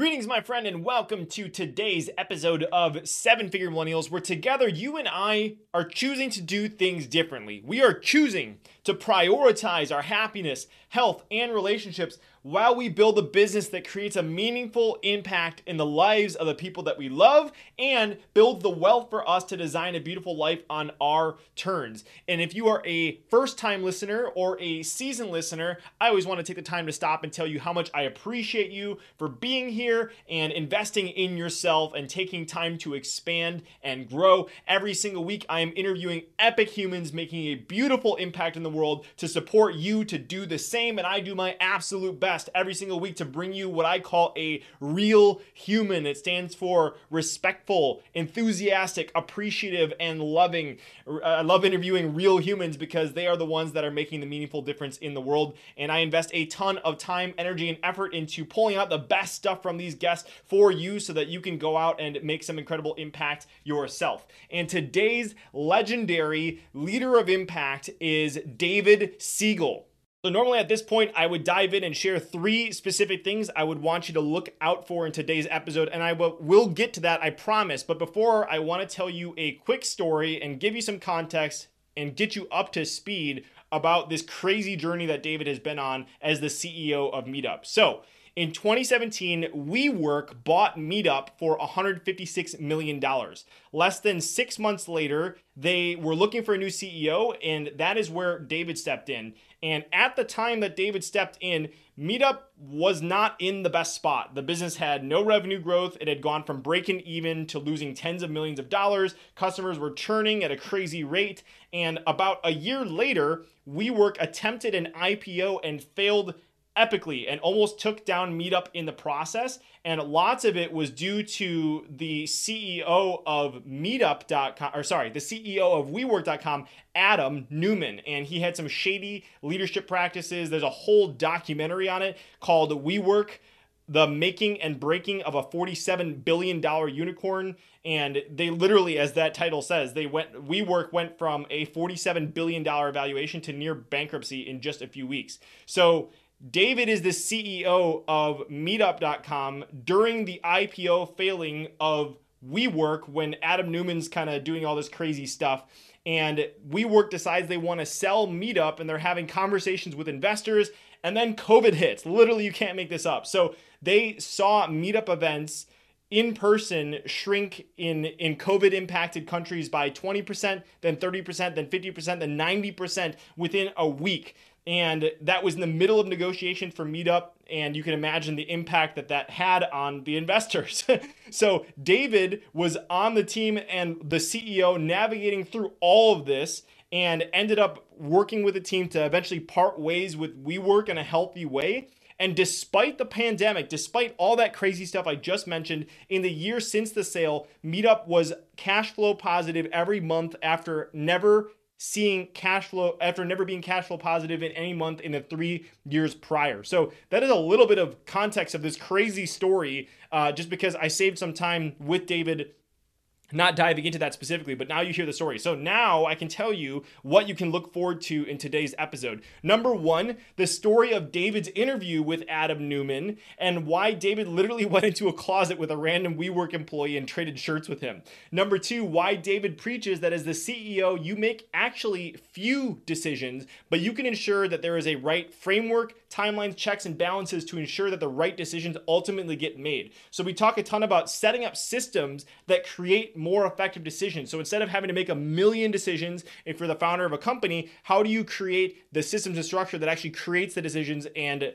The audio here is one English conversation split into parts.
Greetings, my friend, and welcome to today's episode of Seven Figure Millennials, where together you and I are choosing to do things differently. We are choosing to prioritize our happiness, health, and relationships while we build a business that creates a meaningful impact in the lives of the people that we love and build the wealth for us to design a beautiful life on our terms. And if you are a first time listener or a seasoned listener, I always want to take the time to stop and tell you how much I appreciate you for being here and investing in yourself and taking time to expand and grow. Every single week, I am interviewing epic humans making a beautiful impact in the world to support you to do the same. And I do my absolute best every single week to bring you what I call a real human. It stands for respectful, enthusiastic, appreciative, and loving. Uh, I love interviewing real humans because they are the ones that are making the meaningful difference in the world. And I invest a ton of time, energy, and effort into pulling out the best stuff from these guests for you so that you can go out and make some incredible impact yourself. And today's legendary leader of impact is David Siegel. So, normally at this point, I would dive in and share three specific things I would want you to look out for in today's episode. And I will, get to that, I promise. But before, I want to tell you a quick story and give you some context and get you up to speed about this crazy journey that David has been on as the CEO of Meetup. So, in 2017, WeWork bought Meetup for $156 million. Less than six months later, they were looking for a new CEO, and that is where David stepped in. And at the time that David stepped in, Meetup was not in the best spot. The business had no revenue growth. It had gone from breaking even to losing tens of millions of dollars. Customers were churning at a crazy rate. And about a year later, WeWork attempted an IPO and failed epically and almost took down Meetup in the process. And lots of it was due to the CEO of Meetup.com, or sorry, the CEO of WeWork.com, Adam Neumann. And he had some shady leadership practices. There's a whole documentary on it called WeWork the making and breaking of a $47 billion unicorn. And they literally, as that title says, they went, WeWork went from a $47 billion valuation to near bankruptcy in just a few weeks. So David is the CEO of Meetup.com during the IPO failing of WeWork when Adam Neumann's kind of doing all this crazy stuff. And WeWork decides they want to sell Meetup and they're having conversations with investors. And then COVID hits. Literally, you can't make this up. So they saw Meetup events in person shrink in in covid impacted countries by 20% then 30% then 50% then 90% within a week and that was in the middle of negotiation for Meetup, and you can imagine the impact that that had on the investors. so David was on the team and the CEO navigating through all of this and ended up working with the team to eventually part ways with WeWork in a healthy way. And despite the pandemic, despite all that crazy stuff I just mentioned, in the year since the sale, Meetup was cash flow positive every month after never seeing cash flow after never being cash flow positive in any month in the three years prior. So that is a little bit of context of this crazy story, uh, just because I saved some time with David not diving into that specifically, but now you hear the story. So now I can tell you what you can look forward to in today's episode. Number one, the story of David's interview with Adam Neumann and why David literally went into a closet with a random WeWork employee and traded shirts with him. Number two, why David preaches that as the CEO, you make actually few decisions, but you can ensure that there is a right framework, timelines, checks, and balances to ensure that the right decisions ultimately get made. So we talk a ton about setting up systems that create more effective decisions. So instead of having to make a million decisions, if you're the founder of a company, how do you create the systems and structure that actually creates the decisions and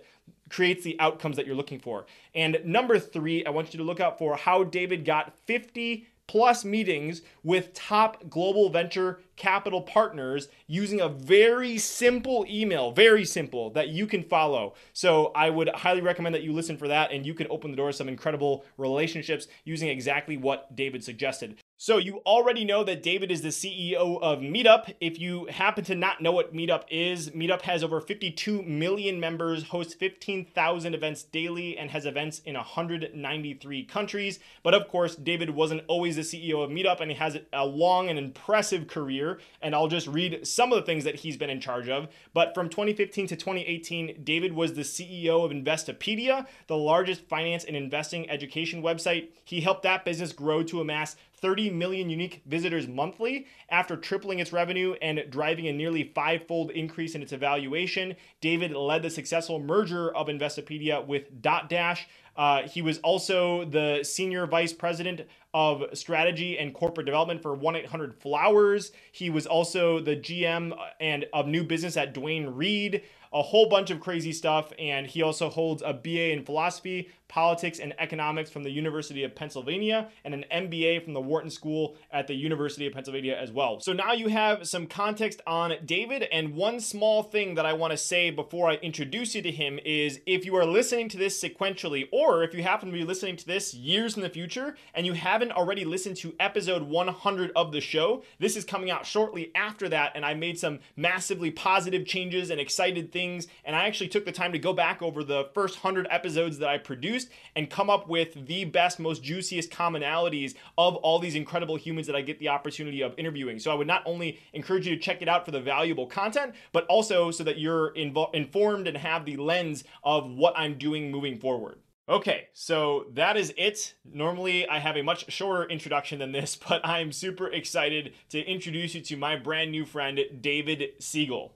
creates the outcomes that you're looking for? And number three, I want you to look out for how David got 50 plus meetings with top global venture capital partners using a very simple email, very simple that you can follow. So I would highly recommend that you listen for that and you can open the door to some incredible relationships using exactly what David suggested. So, you already know that David is the CEO of Meetup. If you happen to not know what Meetup is, Meetup has over 52 million members, hosts 15,000 events daily, and has events in 193 countries. But of course, David wasn't always the CEO of Meetup, and he has a long and impressive career. And I'll just read some of the things that he's been in charge of. But from 2015 to 2018, David was the CEO of Investopedia, the largest finance and investing education website. He helped that business grow to amass 30 million unique visitors monthly after tripling its revenue and driving a nearly five fold increase in its evaluation. David led the successful merger of Investopedia with Dotdash. Uh, he was also the senior vice president of strategy and corporate development for 1 800 Flowers. He was also the GM and of new business at Duane Reade a whole bunch of crazy stuff. And he also holds a BA in philosophy, politics, and economics from the University of Pennsylvania and an MBA from the Wharton School at the University of Pennsylvania as well. So now you have some context on David. And one small thing that I want to say before I introduce you to him is if you are listening to this sequentially, or if you happen to be listening to this years in the future and you haven't already listened to episode 100 of the show, this is coming out shortly after that. And I made some massively positive changes and excited things things. And I actually took the time to go back over the first 100 episodes that I produced and come up with the best, most juiciest commonalities of all these incredible humans that I get the opportunity of interviewing. So I would not only encourage you to check it out for the valuable content, but also so that you're invo- informed and have the lens of what I'm doing moving forward. Okay, so that is it. Normally, I have a much shorter introduction than this, but I'm super excited to introduce you to my brand new friend, David Siegel.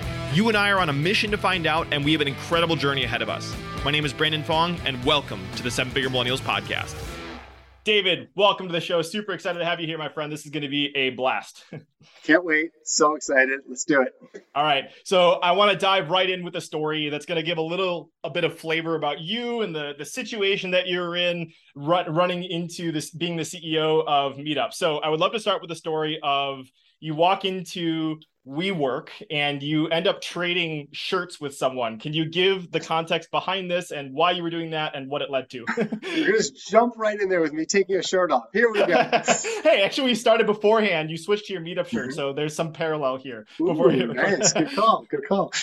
You and I are on a mission to find out, and we have an incredible journey ahead of us. My name is Brandon Fong, and welcome to the Seven Figure Millennials podcast. David, welcome to the show. Super excited to have you here, my friend. This is going to be a blast. Can't wait. So excited. Let's do it. All right. So I want to dive right in with a story that's going to give a little a bit of flavor about you and the the situation that you're in run, running into this being the CEO of Meetup. So I would love to start with the story of you walk into WeWork and you end up trading shirts with someone. Can you give the context behind this and why you were doing that and what it led to? you just jump right in there with me taking a shirt off. Here we go. hey, actually, we started beforehand. You switched to your meetup shirt, mm-hmm. so there's some parallel here. Ooh, you... nice, good call, good call.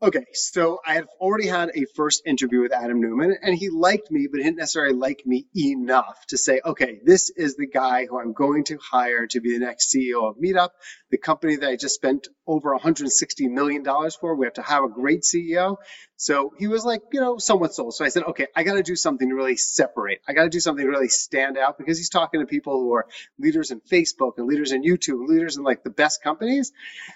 Okay, so I have already had a first interview with Adam Neumann and he liked me, but he didn't necessarily like me enough to say, okay, this is the guy who I'm going to hire to be the next CEO of Meetup, the company that I just spent spent over $160 million for. We have to have a great CEO. So he was like, you know, somewhat sold. So I said, okay, I got to do something to really separate. I got to do something to really stand out because he's talking to people who are leaders in Facebook and leaders in YouTube, leaders in like the best companies.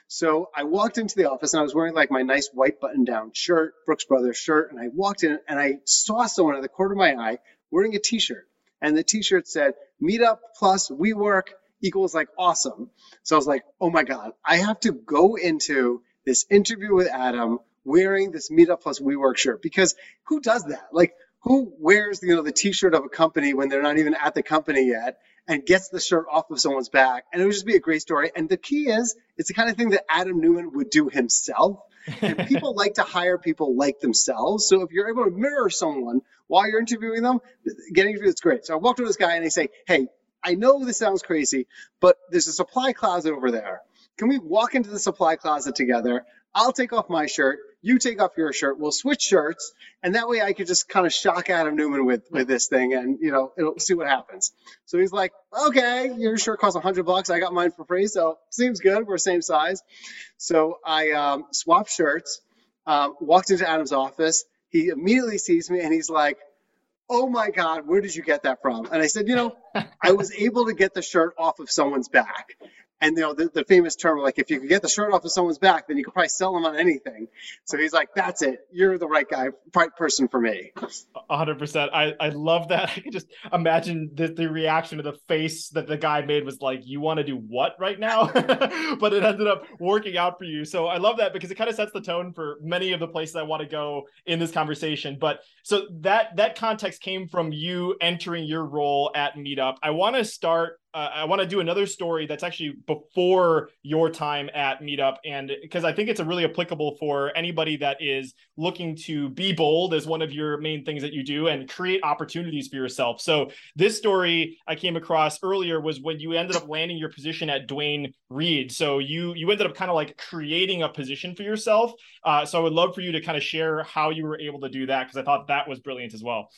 So I walked into the office and I was wearing like my nice white button down shirt, Brooks Brothers shirt. And I walked in and I saw someone in the corner of my eye wearing a t-shirt. And the t-shirt said, Meetup plus WeWork equals like awesome. So I was like, oh my God, I have to go into this interview with Adam wearing this Meetup Plus WeWork shirt because who does that? Like, who wears you know the T-shirt of a company when they're not even at the company yet and gets the shirt off of someone's back. And it would just be a great story. And the key is, it's the kind of thing that Adam Neumann would do himself. And people like to hire people like themselves. So if you're able to mirror someone while you're interviewing them, getting interviewed is great. So I walked to this guy and I say, Hey, I know this sounds crazy, but there's a supply closet over there. Can we walk into the supply closet together? I'll take off my shirt you take off your shirt, we'll switch shirts, and that way I could just kind of shock Adam Neumann with with this thing, and you know, it'll see what happens. So he's like, okay, your shirt costs hundred bucks, I got mine for free, so seems good. We're same size. So I um, swapped shirts, um, walked into Adam's office. He immediately sees me, and he's like. Oh my God, where did you get that from? And I said, you know, I was able to get the shirt off of someone's back. And you know the, the famous term, like if you could get the shirt off of someone's back, then you could probably sell them on anything. So he's like, "That's it. You're the right guy, right person for me." hundred percent. I I love that. I can just imagine the the reaction of the face that the guy made was like, "You want to do what right now?" but it ended up working out for you. So I love that because it kind of sets the tone for many of the places I want to go in this conversation. But so that that context came from you entering your role at Meetup. I want to start uh, I want to do another story that's actually before your time at Meetup, and because I think it's a really applicable for anybody that is looking to be bold as one of your main things that you do and create opportunities for yourself. So this story I came across earlier was when you ended up landing your position at Duane Reade. So you you ended up kind of like creating a position for yourself. Uh, so I would love for you to kind of share how you were able to do that because I thought that was brilliant as well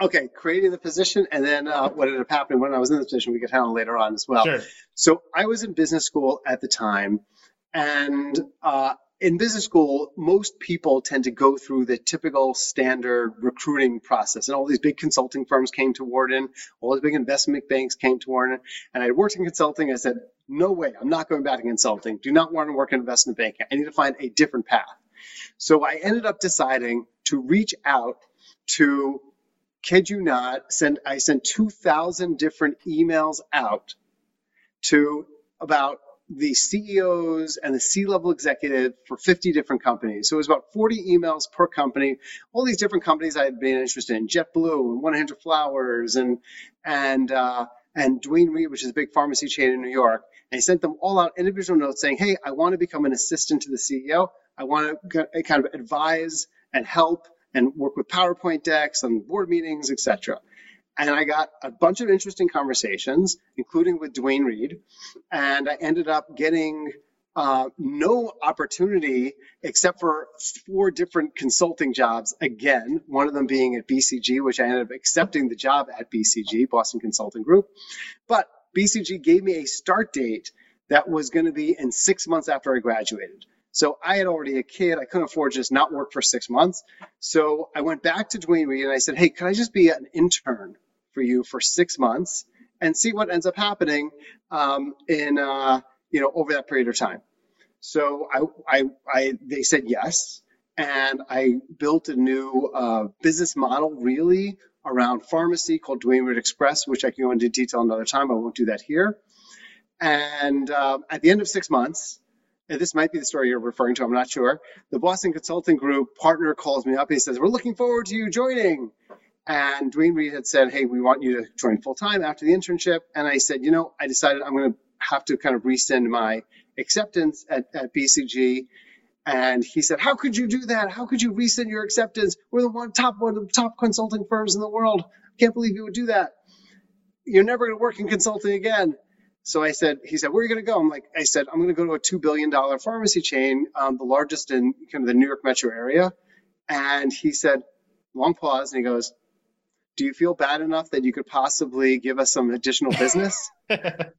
okay, creating the position, and then uh, what ended up happening when I was in the position, we could handle later on as well. Sure. So I was in business school at the time, and uh, in business school, most people tend to go through the typical standard recruiting process. And all these big consulting firms came to Wharton, all these big investment banks came to Wharton. And I worked in consulting. I said, no way, I'm not going back to consulting. Do not want to work in investment banking. I need to find a different path. So I ended up deciding to reach out to kid you not, send I sent 2,000 different emails out to about the CEOs and the C-level executive for 50 different companies. So it was about 40 emails per company. All these different companies I had been interested in: JetBlue and 100 Flowers and and uh, and Duane Reade, which is a big pharmacy chain in New York. And I sent them all out individual notes saying, "Hey, I want to become an assistant to the CEO. I want to kind of advise and help and work with PowerPoint decks and board meetings, etc. And I got a bunch of interesting conversations, including with Duane Reade, and I ended up getting uh, no opportunity except for four different consulting jobs. Again, one of them being at BCG, which I ended up accepting the job at BCG, Boston Consulting Group. But BCG gave me a start date that was going to be in six months after I graduated. So I had already a kid. I couldn't afford to just not work for six months. So I went back to Duane Reade and I said, Hey, can I just be an intern for you for six months and see what ends up happening um, in, uh, you know, over that period of time? So I, I, I, they said yes. And I built a new uh, business model really around pharmacy called Duane Reade Express, which I can go into detail another time. I won't do that here. And uh, at the end of six months, this might be the story you're referring to, I'm not sure. The Boston Consulting Group partner calls me up and he says, We're looking forward to you joining. And Duane Reade had said, Hey, we want you to join full time after the internship. And I said, You know, I decided I'm going to have to kind of rescind my acceptance at, at BCG. And he said, How could you do that? How could you rescind your acceptance? We're the one top one of the top consulting firms in the world. I can't believe you would do that. You're never going to work in consulting again. So I said, he said, where are you going to go? I'm like, I said, I'm going to go to a $2 billion pharmacy chain, um, the largest in kind of the New York metro area. And he said, long pause, and he goes, do you feel bad enough that you could possibly give us some additional business? and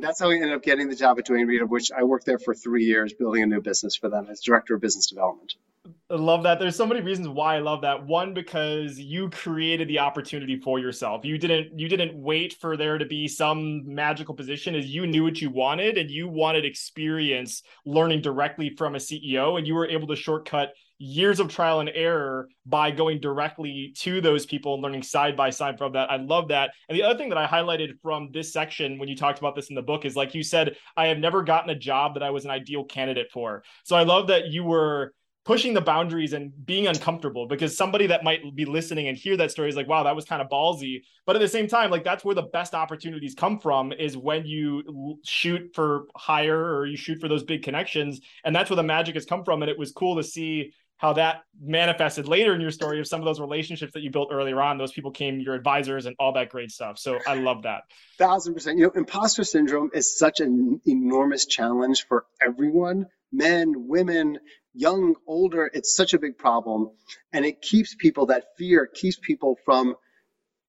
that's how we ended up getting the job at Duane Reade, of which I worked there for three years, building a new business for them as director of business development. I love that. There's so many reasons why I love that. One, because you created the opportunity for yourself. You didn't you didn't wait for there to be some magical position as you knew what you wanted and you wanted experience learning directly from a CEO and you were able to shortcut years of trial and error by going directly to those people and learning side by side from that. I love that. And the other thing that I highlighted from this section when you talked about this in the book is like you said, I have never gotten a job that I was an ideal candidate for. So I love that you were pushing the boundaries and being uncomfortable because somebody that might be listening and hear that story is like wow that was kind of ballsy. But at the same time like that's where the best opportunities come from is when you shoot for higher or you shoot for those big connections. And that's where the magic has come from. And it was cool to see how that manifested later in your story of some of those relationships that you built earlier on those people came your advisors and all that great stuff. So i love that. Thousand percent. You know imposter syndrome is such an enormous challenge for everyone men women young, older, it's such a big problem. And it keeps people, that fear keeps people from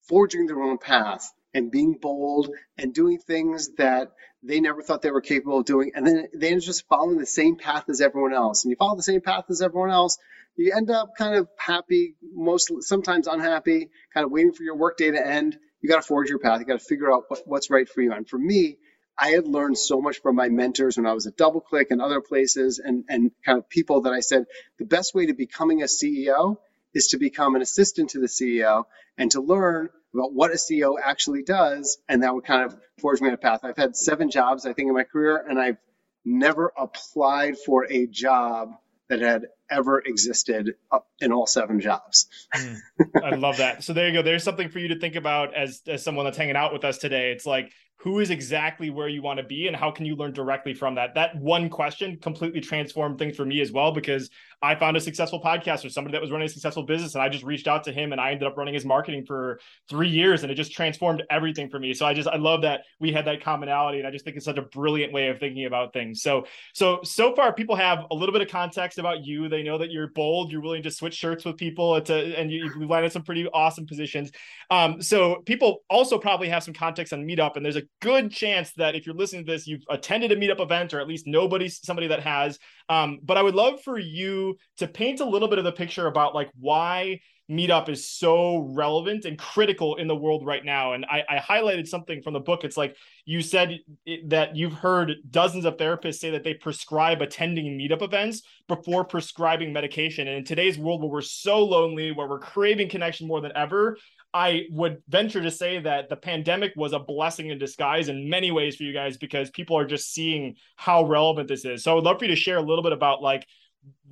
forging their own path and being bold and doing things that they never thought they were capable of doing. And then they end up just following the same path as everyone else. And you follow the same path as everyone else, you end up kind of happy, most sometimes unhappy, kind of waiting for your workday to end. You got to forge your path. You got to figure out what, what's right for you. And for me, I had learned so much from my mentors when I was at DoubleClick and other places and, and kind of people that I said the best way to becoming a CEO is to become an assistant to the CEO and to learn about what a CEO actually does. And that would kind of forge me on a path. I've had seven jobs, I think, in my career, and I've never applied for a job that had ever existed in all seven jobs. mm, I love that. So there you go. There's something for you to think about as as someone that's hanging out with us today. It's like who is exactly where you want to be and how can you learn directly from that? That one question completely transformed things for me as well because i found a successful podcast or somebody that was running a successful business and i just reached out to him and i ended up running his marketing for three years and it just transformed everything for me. So i just i love that we had that commonality and i just think it's such a brilliant way of thinking about things. So so so far people have a little bit of context about you. They know that you're bold you're willing to switch shirts with people it's a, and you, you landed some pretty awesome positions. Um, so people also probably have some context on meetup and there's a good chance that if you're listening to this, you've attended a meetup event or at least nobody, somebody that has. Um, but I would love for you to paint a little bit of the picture about like why meetup is so relevant and critical in the world right now. And I, I highlighted something from the book. It's like you said it, that you've heard dozens of therapists say that they prescribe attending meetup events before prescribing medication. And in today's world where we're so lonely, where we're craving connection more than ever, I would venture to say that the pandemic was a blessing in disguise in many ways for you guys because people are just seeing how relevant this is. So I would love for you to share a little bit about like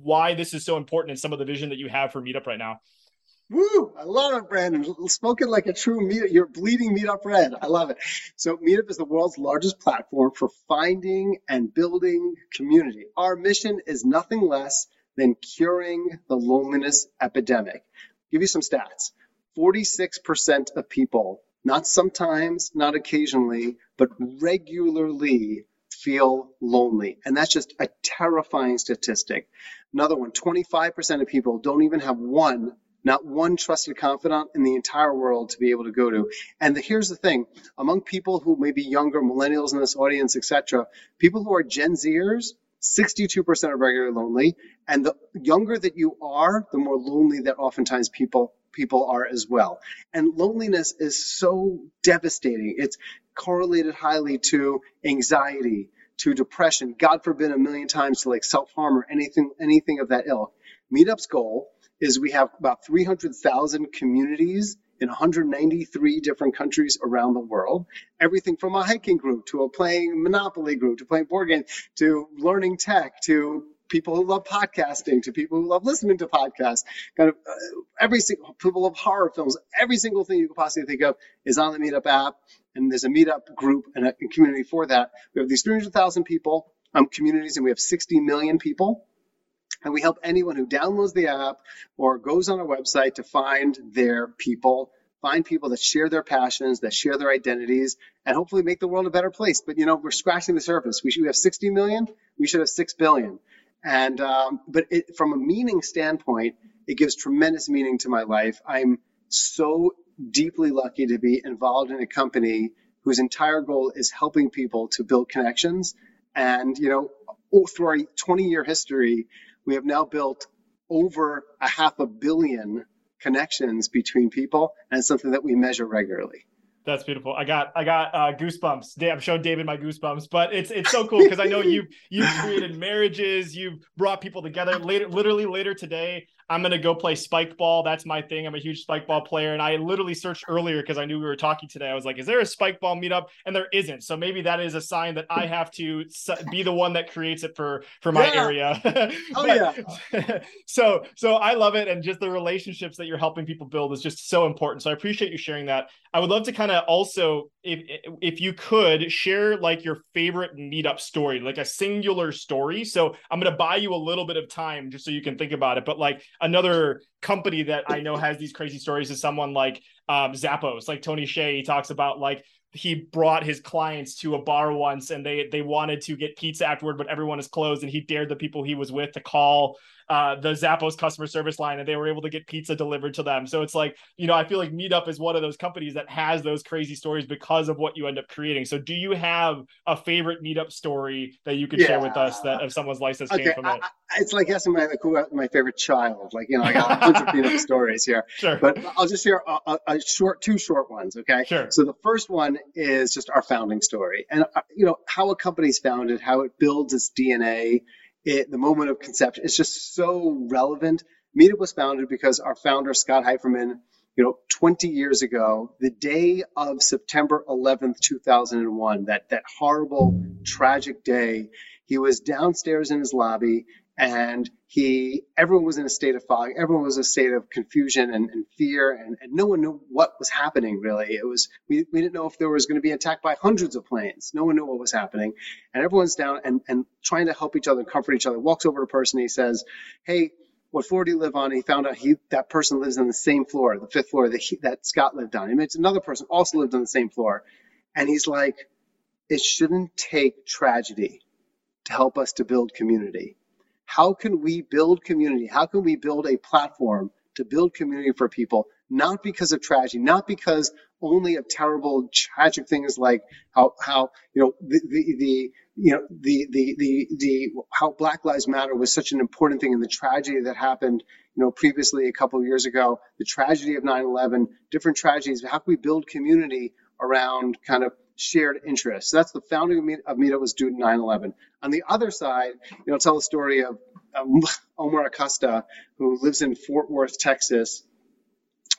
why this is so important and some of the vision that you have for Meetup right now. Woo! I love it, Brandon. Spoken like a true meetup. You're bleeding meetup red. I love it. So, Meetup is the world's largest platform for finding and building community. Our mission is nothing less than curing the loneliness epidemic. I'll give you some stats. 46% of people, not sometimes, not occasionally, but regularly feel lonely. And that's just a terrifying statistic. Another one 25% of people don't even have one, not one trusted confidant in the entire world to be able to go to. And the, here's the thing among people who may be younger, millennials in this audience, etc., people who are Gen Zers, 62% are regularly lonely. And the younger that you are, the more lonely that oftentimes people people are as well. And loneliness is so devastating. It's correlated highly to anxiety, to depression, God forbid a million times to like self-harm or anything anything of that ilk. Meetup's goal is we have about 300,000 communities in 193 different countries around the world. Everything from a hiking group to a playing Monopoly group to playing board games to learning tech to people who love podcasting to people who love listening to podcasts. Kind of uh, every single people love horror films. Every single thing you could possibly think of is on the Meetup app, and there's a Meetup group and a community for that. We have these 300,000 people um, communities, and we have 60 million people. And we help anyone who downloads the app or goes on our website to find their people find people that share their passions, that share their identities, and hopefully make the world a better place. But you know, we're scratching the surface. We should we have 60 million. We should have six billion. And um, but it, from a meaning standpoint, it gives tremendous meaning to my life. I'm so deeply lucky to be involved in a company whose entire goal is helping people to build connections. And you know, through our 20 year history, we have now built over a half a billion connections between people, and it's something that we measure regularly. That's beautiful. I got I got uh, goosebumps. I'm showing David my goosebumps, but it's it's so cool because I know you you've created marriages, you've brought people together. Later, literally later today, I'm gonna go play spike ball. That's my thing. I'm a huge spike ball player, and I literally searched earlier because I knew we were talking today. I was like, "Is there a spike ball meetup?" And there isn't. So maybe that is a sign that I have to be the one that creates it for for my yeah. area. oh yeah. so so I love it, and just the relationships that you're helping people build is just so important. So I appreciate you sharing that. I would love to kind of also, if if you could share like your favorite meetup story, like a singular story. So I'm gonna buy you a little bit of time just so you can think about it, but like another company that I know has these crazy stories is someone like um, Zappos, like Tony Hsieh. He talks about like he brought his clients to a bar once and they they wanted to get pizza afterward, but everyone is closed, and he dared the people he was with to call uh, the Zappos customer service line and they were able to get pizza delivered to them. So it's like, you know, I feel like Meetup is one of those companies that has those crazy stories because of what you end up creating. So do you have a favorite Meetup story that you could yeah. share with us that of someone's license okay. came from it? I, it's like asking my my favorite child. Like, you know, I got a bunch of Meetup stories here. Sure. But I'll just share a, a, a, short, two short ones. Okay. Sure. So the first one is just our founding story and, uh, you know, how a company's founded, how it builds its DNA it, the moment of conception. It's just so relevant. Meetup was founded because our founder, Scott Heiferman, you know, 20 years ago, the day of September 11th, 2001, that, that horrible, tragic day, he was downstairs in his lobby and he everyone was in a state of fog everyone was in a state of confusion and, and fear and, and, no one knew what was happening really. It was we, we didn't know if there was going to be attacked by hundreds of planes. No one knew what was happening. And everyone's down and, and trying to help each other comfort each other. Walks over to a person he says hey what floor do you live on? He found out he that person lives on the same floor, the fifth floor that he, that Scott lived on. He meets another person also lived on the same floor, and he's like, "It shouldn't take tragedy to help us to build community how can we build community? How can we build a platform to build community for people, not because of tragedy, not because only of terrible, tragic things like how, how you know, the, the, the you know, the, the, the, the, how Black Lives Matter was such an important thing and the tragedy that happened, you know, previously a couple of years ago, the tragedy of 9-11, different tragedies. How can we build community around kind of shared interests. That's the founding of, Meet, of Meetup was due to 9/11. On the other side, you know, tell the story of um, Omar Acosta, who lives in Fort Worth, Texas,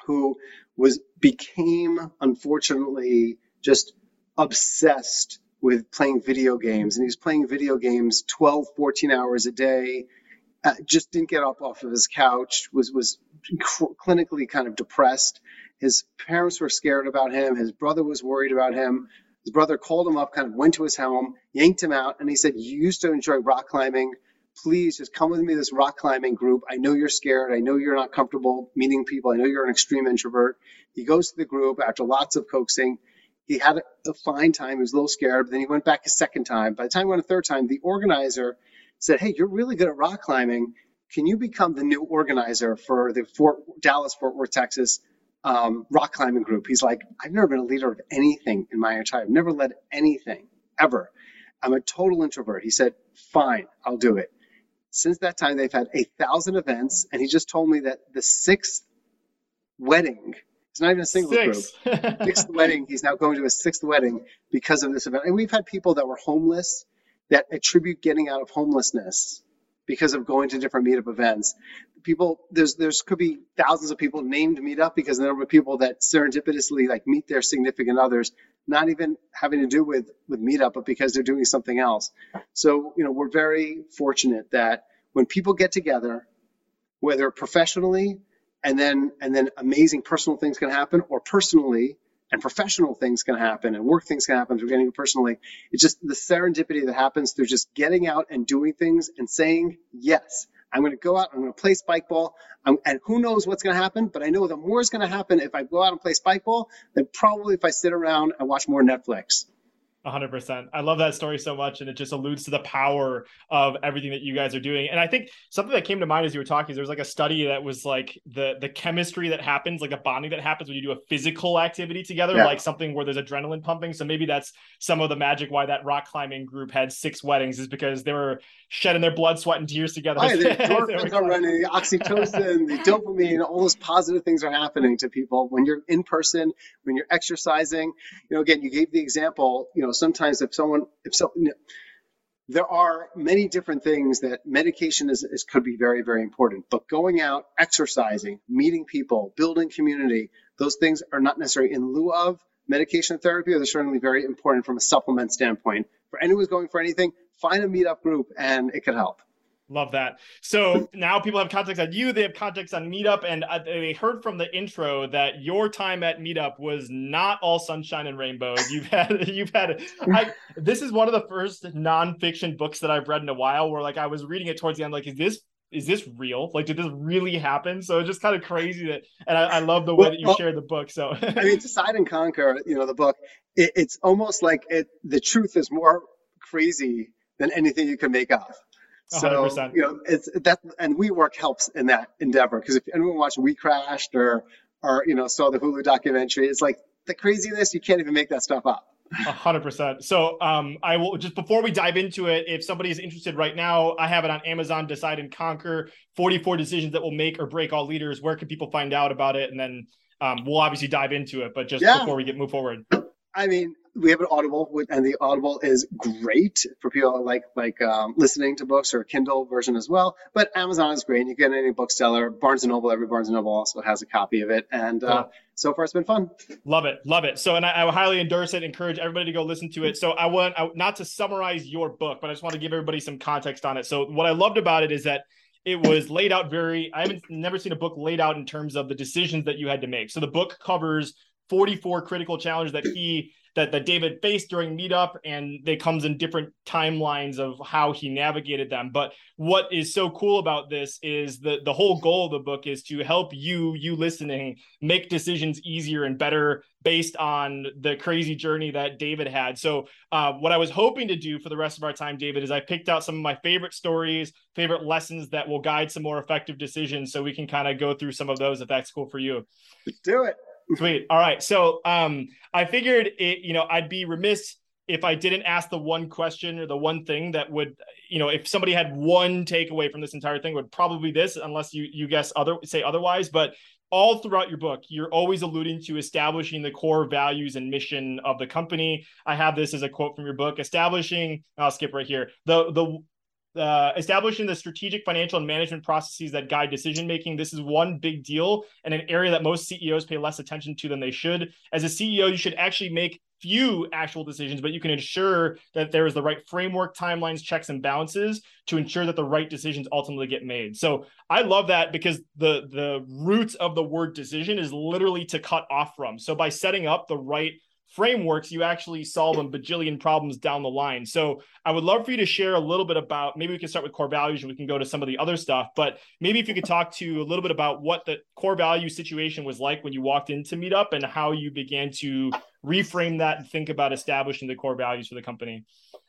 who was became unfortunately just obsessed with playing video games, and he was playing video games 12, 14 hours a day. Uh, just didn't get up off of his couch. Was was clinically kind of depressed. His parents were scared about him. His brother was worried about him. His brother called him up, kind of went to his home, yanked him out, and he said, You used to enjoy rock climbing. Please just come with me to this rock climbing group. I know you're scared. I know you're not comfortable meeting people. I know you're an extreme introvert. He goes to the group after lots of coaxing. He had a fine time. He was a little scared, but then he went back a second time. By the time he went a third time, the organizer said, Hey, you're really good at rock climbing. Can you become the new organizer for the Fort Dallas Fort Worth, Texas um, rock climbing group. He's like, I've never been a leader of anything in my entire, I've never led anything ever. I'm a total introvert. He said, fine, I'll do it. Since that time, they've had a thousand events, and he just told me that the sixth wedding, it's not even a single Six. group, sixth wedding, he's now going to a sixth wedding because of this event. And we've had people that were homeless that attribute getting out of homelessness because of going to different meetup events. People there's there's could be thousands of people named meetup because the number of people that serendipitously like meet their significant others not even having to do with with meetup but because they're doing something else. So you know we're very fortunate that when people get together whether professionally and then and then amazing personal things can happen or personally and professional things can happen and work things can happen through getting personally. It's just the serendipity that happens through just getting out and doing things and saying yes. I'm going to go out. I'm going to play spike ball. I'm, and who knows what's going to happen? But I know that more is going to happen if I go out and play spike ball than probably if I sit around and watch more Netflix. 100%. I love that story so much. And it just alludes to the power of everything that you guys are doing. And I think something that came to mind as you were talking, is there was like a study that was like the the chemistry that happens, like a bonding that happens when you do a physical activity together, yeah. like something where there's adrenaline pumping. So maybe that's some of the magic why that rock climbing group had six weddings is because they were shedding their blood, sweat, and tears together. Right, the endorphins are running, the oxytocin, the dopamine, all those positive things are happening to people when you're in person, when you're exercising. You know, again, you gave the example, you know, sometimes if someone, if so, you know, there are many different things that medication is, is, could be very very important but going out exercising meeting people building community those things are not necessarily in lieu of medication therapy they're certainly very important from a supplement standpoint. For anyone who's going for anything find a meetup group and it could help Love that. So now people have context on you. They have context on Meetup, and uh, they heard from the intro that your time at Meetup was not all sunshine and rainbows. You've had, you've had. I, this is one of the first nonfiction books that I've read in a while. Where like I was reading it towards the end, like, is this is this real? Like, did this really happen? So it's just kind of crazy that, and I, I love the way well, that you well, shared the book. So I mean, Decide and Conquer, you know, the book, it, it's almost like it. The truth is more crazy than anything you can make up. So 100%. you know, it's that, and WeWork helps in that endeavor because if anyone watched We Crashed or or you know saw the Hulu documentary, it's like the craziness you can't even make that stuff up. Hundred percent. So, um, I will just before we dive into it, if somebody is interested right now, I have it on Amazon. Decide and Conquer: Forty-four decisions that will make or break all leaders. Where can people find out about it? And then um, we'll obviously dive into it. But just yeah. before we get move forward, I mean, we have an Audible, and the Audible is great for people like like um, listening to books or a Kindle version as well. But Amazon is great. You can get any bookseller, Barnes and Noble. Every Barnes and Noble also has a copy of it, and uh, so far it's been fun. Love it, love it. So, and I, I highly endorse it. Encourage everybody to go listen to it. So, I want I, not to summarize your book, but I just want to give everybody some context on it. So, what I loved about it is that it was laid out very. I haven't never seen a book laid out in terms of the decisions that you had to make. So, the book covers 44 critical challenges that he that that David faced during meetup, and they comes in different timelines of how he navigated them. But what is so cool about this is the the whole goal of the book is to help you, you listening, make decisions easier and better based on the crazy journey that David had. So, uh, what I was hoping to do for the rest of our time, David, is I picked out some of my favorite stories, favorite lessons that will guide some more effective decisions, so we can kind of go through some of those if that's cool for you. Let's do it. Sweet. All right. So um, I figured it, you know, I'd be remiss if I didn't ask the one question or the one thing that would, you know, if somebody had one takeaway from this entire thing would probably be this, unless you you guess other say otherwise. But all throughout your book, you're always alluding to establishing the core values and mission of the company. I have this as a quote from your book: establishing. I'll skip right here. The the uh, establishing the strategic financial and management processes that guide decision making. This is one big deal and an area that most CEOs pay less attention to than they should. As a CEO, you should actually make few actual decisions, but you can ensure that there is the right framework, timelines, checks, and balances to ensure that the right decisions ultimately get made. So I love that because the the roots of the word decision is literally to cut off from. So by setting up the right frameworks, you actually solve a bajillion problems down the line. So I would love for you to share a little bit about maybe we can start with core values and we can go to some of the other stuff, but maybe if you could talk to a little bit about what the core value situation was like when you walked into Meetup and how you began to reframe that and think about establishing the core values for the company.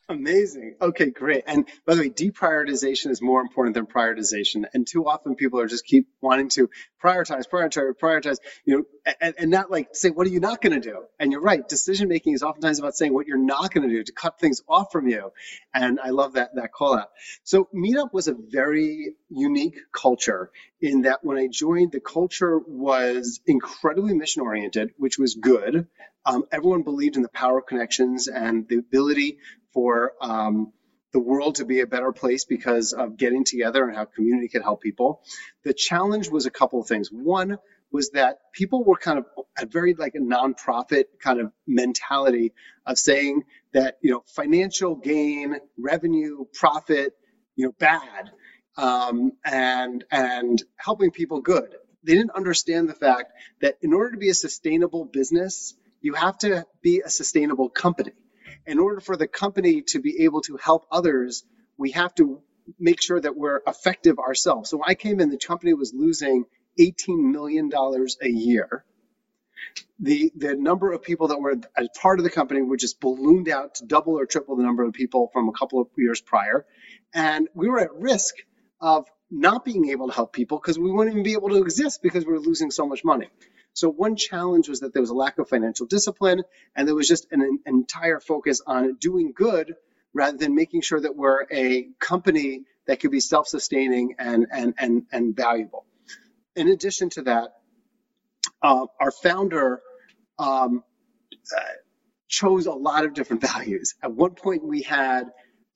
Amazing. Okay, great. And by the way, deprioritization is more important than prioritization. And too often people are just keep wanting to prioritize, prioritize, prioritize, you know, and, and not like say, what are you not going to do? And you're right. Decision making is oftentimes about saying what you're not going to do to cut things off from you. And I love that, that call out. So Meetup was a very unique culture in that when I joined, the culture was incredibly mission oriented, which was good. Um, everyone believed in the power of connections and the ability for um, the world to be a better place because of getting together and how community can help people. The challenge was a couple of things. One was that people were kind of a very like a nonprofit kind of mentality of saying that you know financial gain, revenue, profit, you know, bad, um, and and helping people good. They didn't understand the fact that in order to be a sustainable business, you have to be a sustainable company in order for the company to be able to help others, we have to make sure that we're effective ourselves. So when I came in, the company was losing $18 million a year. The the number of people that were as part of the company would just ballooned out to double or triple the number of people from a couple of years prior, and we were at risk of not being able to help people because we wouldn't even be able to exist because we were losing so much money. So one challenge was that there was a lack of financial discipline, and there was just an, an entire focus on doing good rather than making sure that we're a company that could be self-sustaining and and and and valuable. In addition to that, uh, our founder um, uh, chose a lot of different values. At one point, we had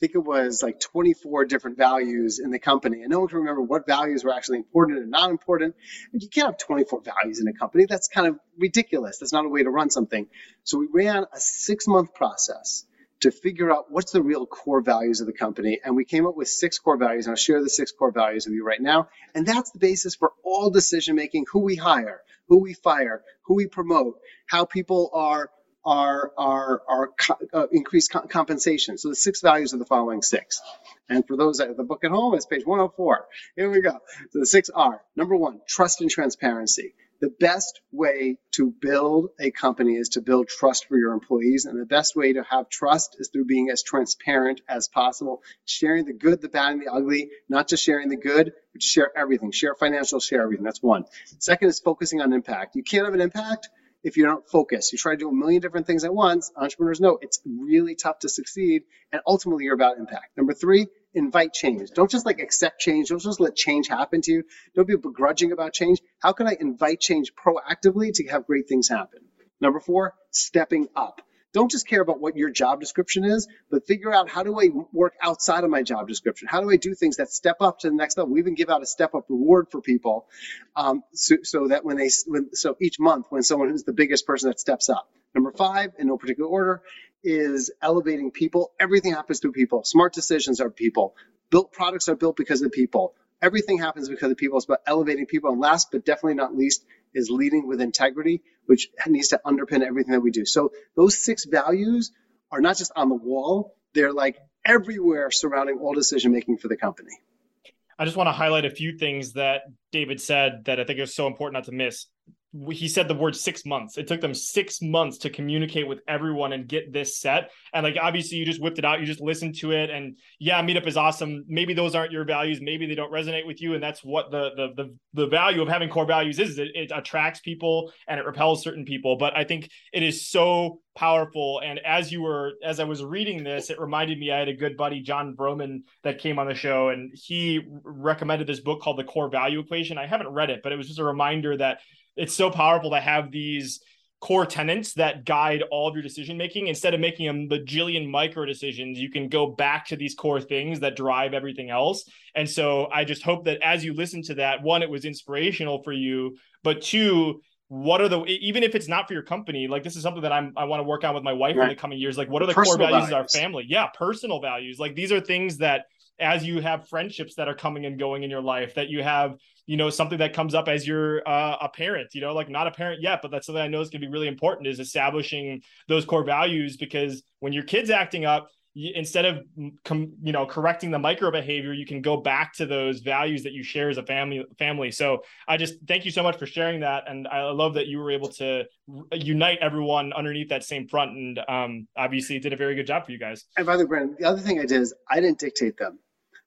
think it was like 24 different values in the company. And no one can remember what values were actually important and not important. And you can't have 24 values in a company. That's kind of ridiculous. That's not a way to run something. So we ran a six month process to figure out what's the real core values of the company. And we came up with six core values. And I'll share the six core values with you right now. And that's the basis for all decision making who we hire, who we fire, who we promote, how people are are are are uh, increased compensation. So the six values are the following six. And for those have the book at home, it's page 104. Here we go. So the six are number one, trust and transparency. The best way to build a company is to build trust for your employees. And the best way to have trust is through being as transparent as possible, sharing the good, the bad, and the ugly, not just sharing the good, but to share everything. Share financial, share everything. That's one. Second is focusing on impact. You can't have an impact if you don't focus. You try to do a million different things at once, entrepreneurs know it's really tough to succeed. And ultimately, you're about impact. Number three, invite change. Don't just like accept change. Don't just let change happen to you. Don't be begrudging about change. How can I invite change proactively to have great things happen? Number four, stepping up. Don't just care about what your job description is, but figure out how do I work outside of my job description? How do I do things that step up to the next level? We even give out a step up reward for people, um, so, so, that when they when, so each month when someone who's the biggest person that steps up. Number five, in no particular order, is elevating people. Everything happens through people. Smart decisions are people. Built products are built because of people. Everything happens because of people. It's about elevating people. And last but definitely not least is leading with integrity, which needs to underpin everything that we do. So those six values are not just on the wall, they're like everywhere surrounding all decision making for the company. I just want to highlight a few things that David said that I think is so important not to miss he said the word six months. It took them six months to communicate with everyone and get this set. And like obviously, you just whipped it out. You just listened to it, and yeah, meetup is awesome. Maybe those aren't your values. Maybe they don't resonate with you, and that's what the the the, the value of having core values is. It, it attracts people and it repels certain people. But I think it is so powerful. And as you were as I was reading this, it reminded me I had a good buddy John Broman that came on the show, and he recommended this book called The Core Value Equation. I haven't read it, but it was just a reminder that it's so powerful to have these core tenants that guide all of your decision making instead of making a bajillion micro decisions you can go back to these core things that drive everything else. And so i just hope that as you listen to that one it was inspirational for you but two what are the even if it's not for your company like this is something that i'm i want to work on with my wife right. in the coming years like what are the personal core values, values of our family? Yeah personal values. Like these are things that as you have friendships that are coming and going in your life that you have you know something that comes up as you're uh, a parent you know like not a parent yet but that's something i know is going to be really important is establishing those core values because when your kids acting up instead of com, you know correcting the micro behavior you can go back to those values that you share as a family family. So i just thank you so much for sharing that and i love that you were able to unite everyone underneath that same front and um, obviously did a very good job for you guys. And by the way Brandon, the other thing i did is i didn't dictate them.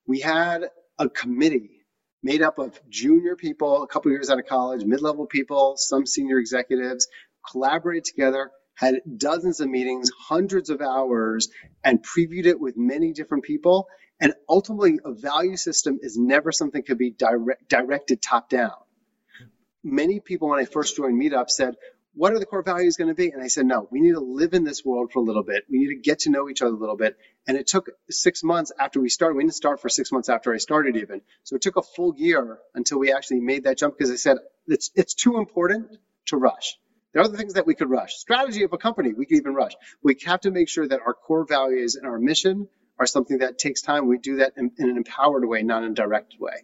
We had a committee made up of junior people, a couple years out of college, mid-level people, some senior executives, collaborated together, had dozens of meetings, hundreds of hours, and previewed it with many different people. And ultimately, a value system is never something that could be direct, directed top down. Many people, when I first joined Meetup, said, what are the core values going to be? And I said, no, we need to live in this world for a little bit. We need to get to know each other a little bit. And it took six months after we started. We didn't start for six months after I started even. So it took a full year until we actually made that jump because I said, it's, it's too important to rush. There are other things that we could rush. Strategy of a company, we could even rush. We have to make sure that our core values and our mission are something that takes time. We do that in, in an empowered way, not in a directed way.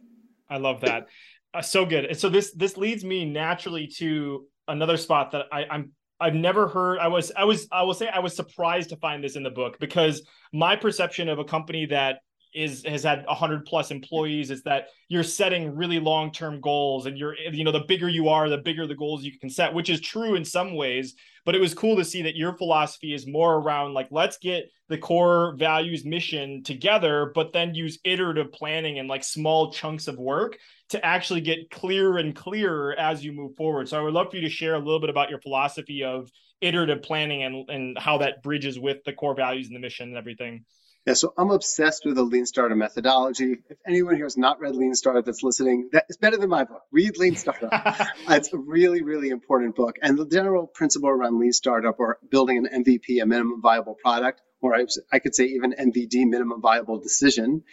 I love that. Uh, so good. So this this leads me naturally to another spot that I, I'm I've never heard. I was I was I will say I was surprised to find this in the book because my perception of a company that is has had 100 plus employees is that you're setting really long-term goals and you're you know the bigger you are the bigger the goals you can set which is true in some ways but it was cool to see that your philosophy is more around like let's get the core values mission together but then use iterative planning and like small chunks of work to actually get clearer and clearer as you move forward. So i would love for you to share a little bit about your philosophy of iterative planning and and how that bridges with the core values and the mission and everything yeah, so I'm obsessed with the Lean Startup methodology. If anyone here has not read Lean Startup that's listening, that is better than my book. Read Lean Startup. it's a really, really important book. And the general principle around Lean Startup or building an MVP, a minimum viable product, or I, I could say even MVD, minimum viable decision,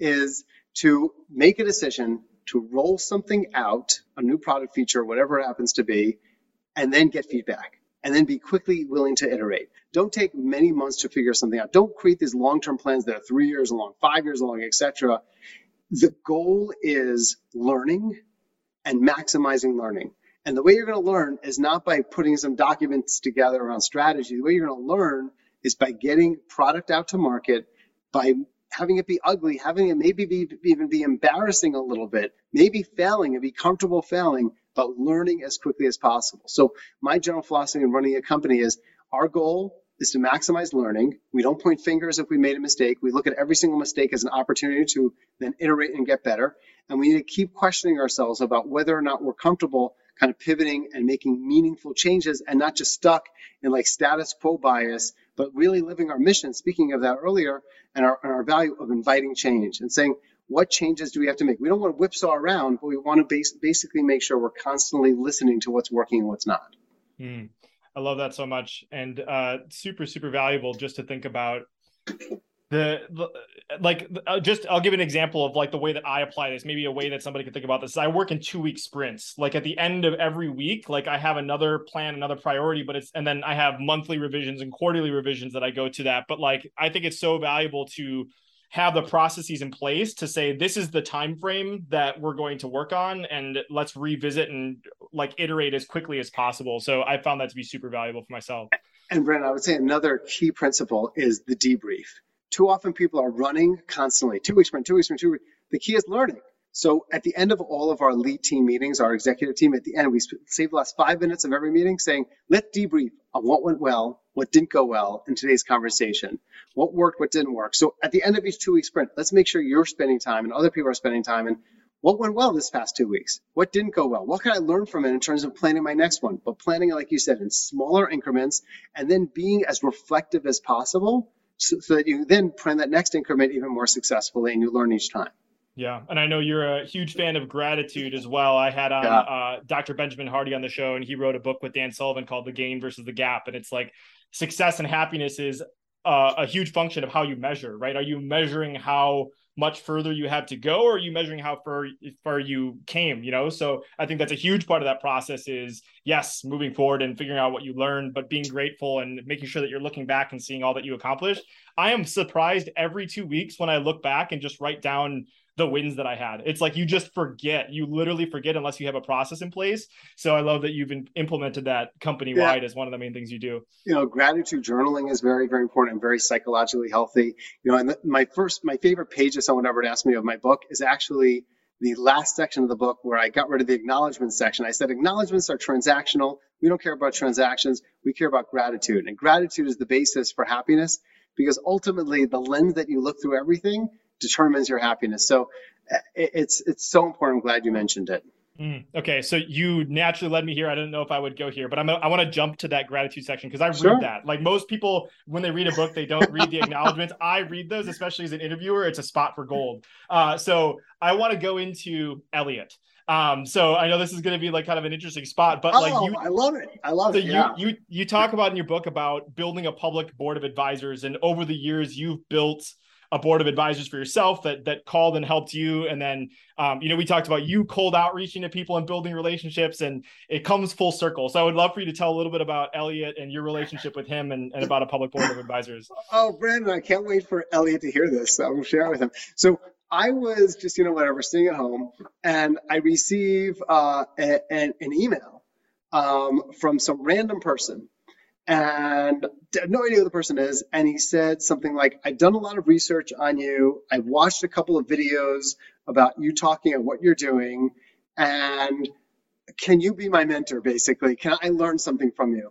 is to make a decision to roll something out, a new product feature, whatever it happens to be, and then get feedback and then be quickly willing to iterate. Don't take many months to figure something out. Don't create these long-term plans that are three years long, five years long, etc. The goal is learning and maximizing learning. And the way you're going to learn is not by putting some documents together around strategy. The way you're going to learn is by getting product out to market, by having it be ugly, having it maybe be, even be embarrassing a little bit, maybe failing and be comfortable failing, but learning as quickly as possible. So my general philosophy in running a company is our goal is to maximize learning. We don't point fingers if we made a mistake. We look at every single mistake as an opportunity to then iterate and get better. And we need to keep questioning ourselves about whether or not we're comfortable kind of pivoting and making meaningful changes and not just stuck in like status quo bias, but really living our mission, speaking of that earlier, and our, and our value of inviting change and saying, what changes do we have to make? We don't want to whipsaw around, but we want to base, basically make sure we're constantly listening to what's working and what's not. Mm, I love that so much, and uh, super super valuable just to think about the, the like uh, just I'll give an example of like the way that I apply this. Maybe a way that somebody could think about this. I work in two week sprints. Like at the end of every week, like I have another plan, another priority, but it's and then I have monthly revisions and quarterly revisions that I go to that. But like I think it's so valuable to have the processes in place to say this is the time frame that we're going to work on and let's revisit and like iterate as quickly as possible. So i found that to be super valuable for myself. And brent i would say another key principle is the debrief. Too often people are running constantly two weeks sprint two weeks sprint two weeks the key is learning. So at the end of all of our lead team meetings, our executive team, at the end, we save the last five minutes of every meeting saying, let's debrief on what went well, what didn't go well in today's conversation, what worked, what didn't work. So at the end of each two week sprint, let's make sure you're spending time and other people are spending time and what went well this past two weeks? What didn't go well? What can I learn from it in terms of planning my next one? But planning, like you said, in smaller increments and then being as reflective as possible so, so that you then plan that next increment even more successfully and you learn each time. Yeah, and I know you're a huge fan of gratitude as well. I had um, yeah. uh, Dr. Benjamin Hardy on the show, and he wrote a book with Dan Sullivan called "The Gain versus the Gap," and it's like success and happiness is uh, a huge function of how you measure, right? Are you measuring how much further you have to go, or are you measuring how far far you came? You know, so I think that's a huge part of that process. Is yes, moving forward and figuring out what you learned, but being grateful and making sure that you're looking back and seeing all that you accomplished. I am surprised every two weeks when I look back and just write down the wins that I had. It's like you just forget. You literally forget unless you have a process in place. So I love that you've implemented that company wide yeah. as one of the main things you do. You know, gratitude journaling is very, very important and very psychologically healthy. You know, and my first, my favorite page that someone ever asked me of my book is actually the last section of the book where I got rid of the acknowledgement section. I said acknowledgements are transactional. We don't care about transactions. We care about gratitude. And gratitude is the basis for happiness because ultimately the lens that you look through everything determines your happiness. So it's it's so important. I'm glad you mentioned it. Mm, okay, so you naturally led me here. I didn't know if I would go here, but I'm I want to jump to that gratitude section because I sure. read that. Like most people, when they read a book, they don't read the acknowledgments. I read those, especially as an interviewer. It's a spot for gold. Uh, so I want to go into Elliot. Um, so I know this is going to be like kind of an interesting spot, but oh, like you, I love it. I love so it. Yeah. You, you you talk about in your book about building a public board of advisors, and over the years you've built a board of advisors for yourself that that called and helped you. And then um, you know we talked about you cold outreaching to people and building relationships and it comes full circle. So i would love for you to tell a little bit about elliot and your relationship with him and, and about a public board of advisors. Oh brandon i can't wait for elliot to hear this. I will share it with him. So I was just, you know, whatever, sitting at home, and I receive uh, a, an, an email um, from some random person and no idea who the person is. And he said something like, I've done a lot of research on you. I've watched a couple of videos about you talking and what you're doing. And can you be my mentor, basically? Can I learn something from you?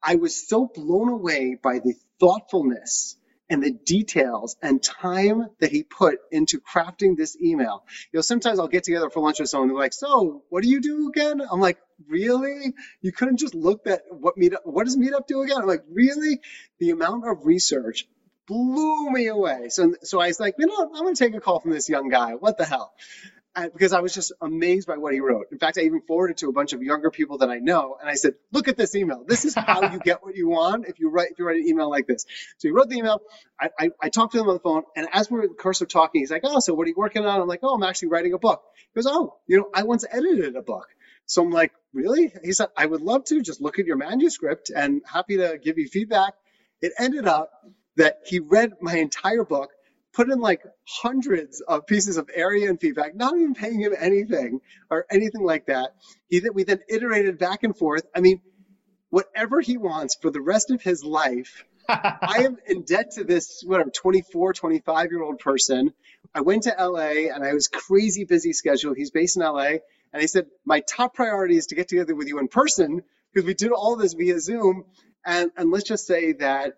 I was so blown away by the thoughtfulness and the details and time that he put into crafting this email. You know, sometimes I'll get together for lunch with someone and they're like, "So, what do you do again?" I'm like, "Really? You couldn't just look at what meetup? What does meetup do again?" I'm like, "Really?" The amount of research blew me away. So, so I was like, you know, I'm going to take a call from this young guy. What the hell? Because I was just amazed by what he wrote. In fact, I even forwarded to a bunch of younger people that I know, and I said, "Look at this email. This is how you get what you want if you write if you write an email like this." So he wrote the email. I, I, I talked to him on the phone, and as we are in the course of talking, he's like, "Oh, so what are you working on?" I'm like, "Oh, I'm actually writing a book." He goes, "Oh, you know, I once edited a book." So I'm like, "Really?" He said, "I would love to just look at your manuscript and happy to give you feedback." It ended up that he read my entire book put in like hundreds of pieces of area and feedback, not even paying him anything or anything like that. He we then iterated back and forth. I mean, whatever he wants for the rest of his life. I am in debt to this, whatever, 24, 25 year old person. I went to LA and I was crazy busy schedule. He's based in LA. And I said, my top priority is to get together with you in person because we did all this via Zoom. And, and let's just say that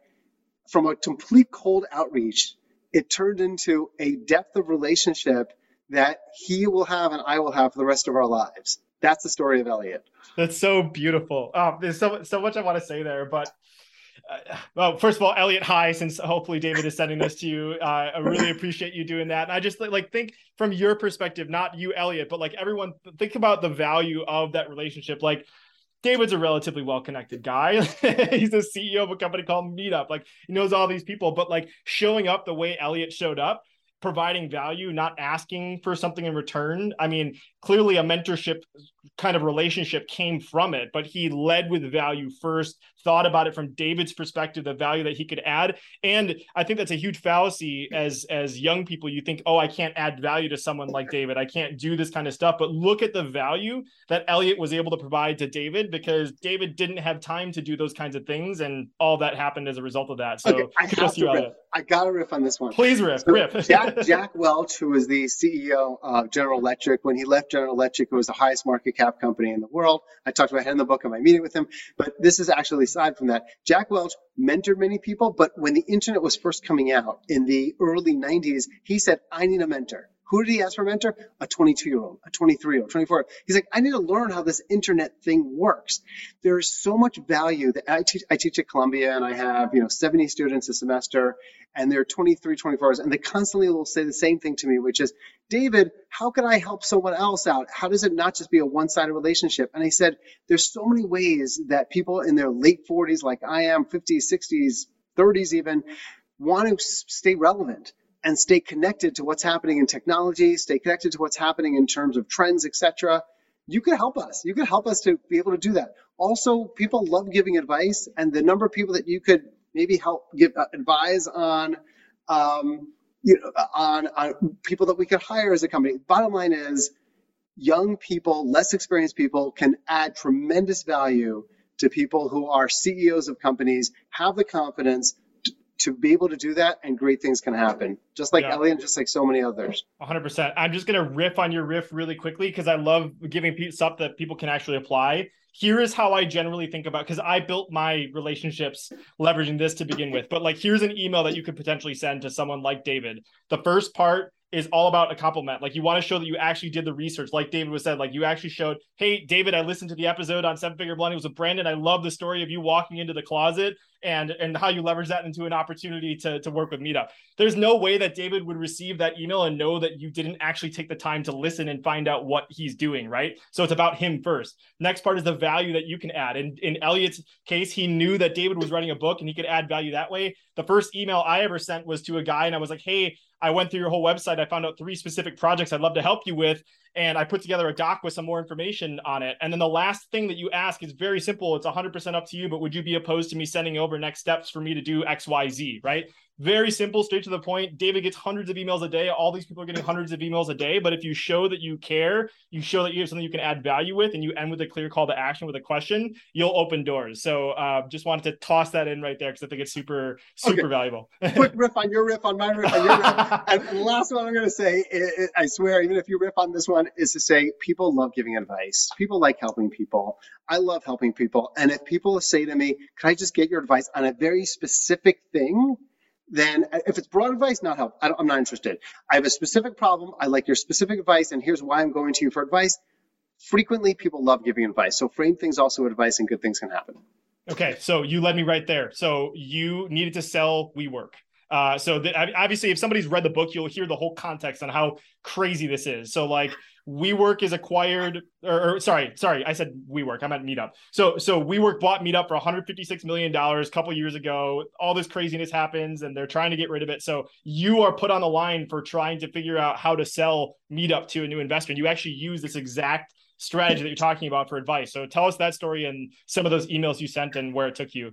from a complete cold outreach, it turned into a depth of relationship that he will have and I will have for the rest of our lives. That's the story of Elliot. That's so beautiful. Oh, there's so so much I want to say there, but uh, well, first of all, Elliot, hi. Since hopefully David is sending this to you, uh, I really appreciate you doing that. And I just like think from your perspective, not you, Elliot, but like everyone, think about the value of that relationship. Like David's a relatively well-connected guy. He's the CEO of a company called Meetup. Like he knows all these people, but like showing up the way Elliot showed up, providing value, not asking for something in return. I mean, clearly a mentorship kind of relationship came from it, but he led with value first, thought about it from David's perspective, the value that he could add. And I think that's a huge fallacy as as young people. You think, oh, I can't add value to someone like David. I can't do this kind of stuff. But look at the value that Elliot was able to provide to David because David didn't have time to do those kinds of things. And all that happened as a result of that. So okay, I, have to riff. I got to riff on this one. Please riff, so riff. Jack, Jack Welch, who was the CEO of General Electric, when he left General Electric, it was the highest market cap company in the world. I talked about it in the book in my meeting with him, but this is actually aside from that. Jack Welch mentored many people, but when the internet was first coming out in the early 90s, he said, I need a mentor. Who did he ask for a mentor? A 22 year old, a 23 year old, 24 year old. He's like, I need to learn how this internet thing works. There is so much value that I teach, I teach at Columbia and I have, you know, 70 students a semester and they're 23, 24 hours and they constantly will say the same thing to me, which is, David, how can I help someone else out? How does it not just be a one sided relationship? And I said, there's so many ways that people in their late 40s, like I am, 50s, 60s, 30s even, want to stay relevant and stay connected to what's happening in technology, stay connected to what's happening in terms of trends, etc. You could help us. You could help us to be able to do that. Also, people love giving advice, and the number of people that you could maybe help give uh, advise on, um, you know, on, on people that we could hire as a company. Bottom line is, young people, less experienced people, can add tremendous value to people who are CEOs of companies, have the confidence, to be able to do that and great things can happen. Just like yeah. Elliot, just like so many others. 100% i'm just going to riff on your riff really quickly because i love giving people stuff that people can actually apply. Here is how i generally think about because i built my relationships leveraging this to begin with. But like here's an email that you could potentially send to someone like david. The first part is all about a compliment. Like you want to show that you actually did the research. Like David was said, like you actually showed, hey, David, I listened to the episode on Seven Figure Millennials with Brandon. I love the story of you walking into the closet and and how you leverage that into an opportunity to, to work with Meetup. There's no way that David would receive that email and know that you didn't actually take the time to listen and find out what he's doing, right? So it's about him first. Next part is the value that you can add. And in Elliot's case, he knew that David was writing a book and he could add value that way. The first email I ever sent was to a guy and I was like, hey, I went through your whole website. I found out three specific projects I'd love to help you with. And I put together a doc with some more information on it. And then the last thing that you ask is very simple. It's 100% up to you, but would you be opposed to me sending over next steps for me to do X, Y, Z, right? very simple, straight to the point. David gets hundreds of emails a day. All these people are getting hundreds of emails a day. But if you show that you care, you show that you have something you can add value with, and you end with a clear call to action with a question, you'll open doors. So uh, just wanted to toss that in right there because I think it's super, super okay. valuable. Quick riff on your riff on my riff on your riff. and the last one I'm going to say, I swear, even if you riff on this one, is to say people love giving advice. People like helping people. I love helping people. And if people say to me, "Can I just get your advice on a very specific thing?" then if it's broad advice, not help. I am not interested. I have a specific problem. I like your specific advice, and here's why I'm going to you for advice. Frequently, people love giving advice. So frame things also advice, and good things can happen. Okay, so you led me right there. So you needed to sell WeWork. Uh, so the, obviously, if somebody's read the book, you'll hear the whole context on how crazy this is. So like WeWork is acquired, or, or, sorry, sorry, I said WeWork. I meant Meetup. So so WeWork bought Meetup for 156 million dollars a couple years ago. All this craziness happens, and they're trying to get rid of it. So you are put on the line for trying to figure out how to sell Meetup to a new investor. And you actually use this exact strategy that you're talking about for advice. So tell us that story and some of those emails you sent and where it took you.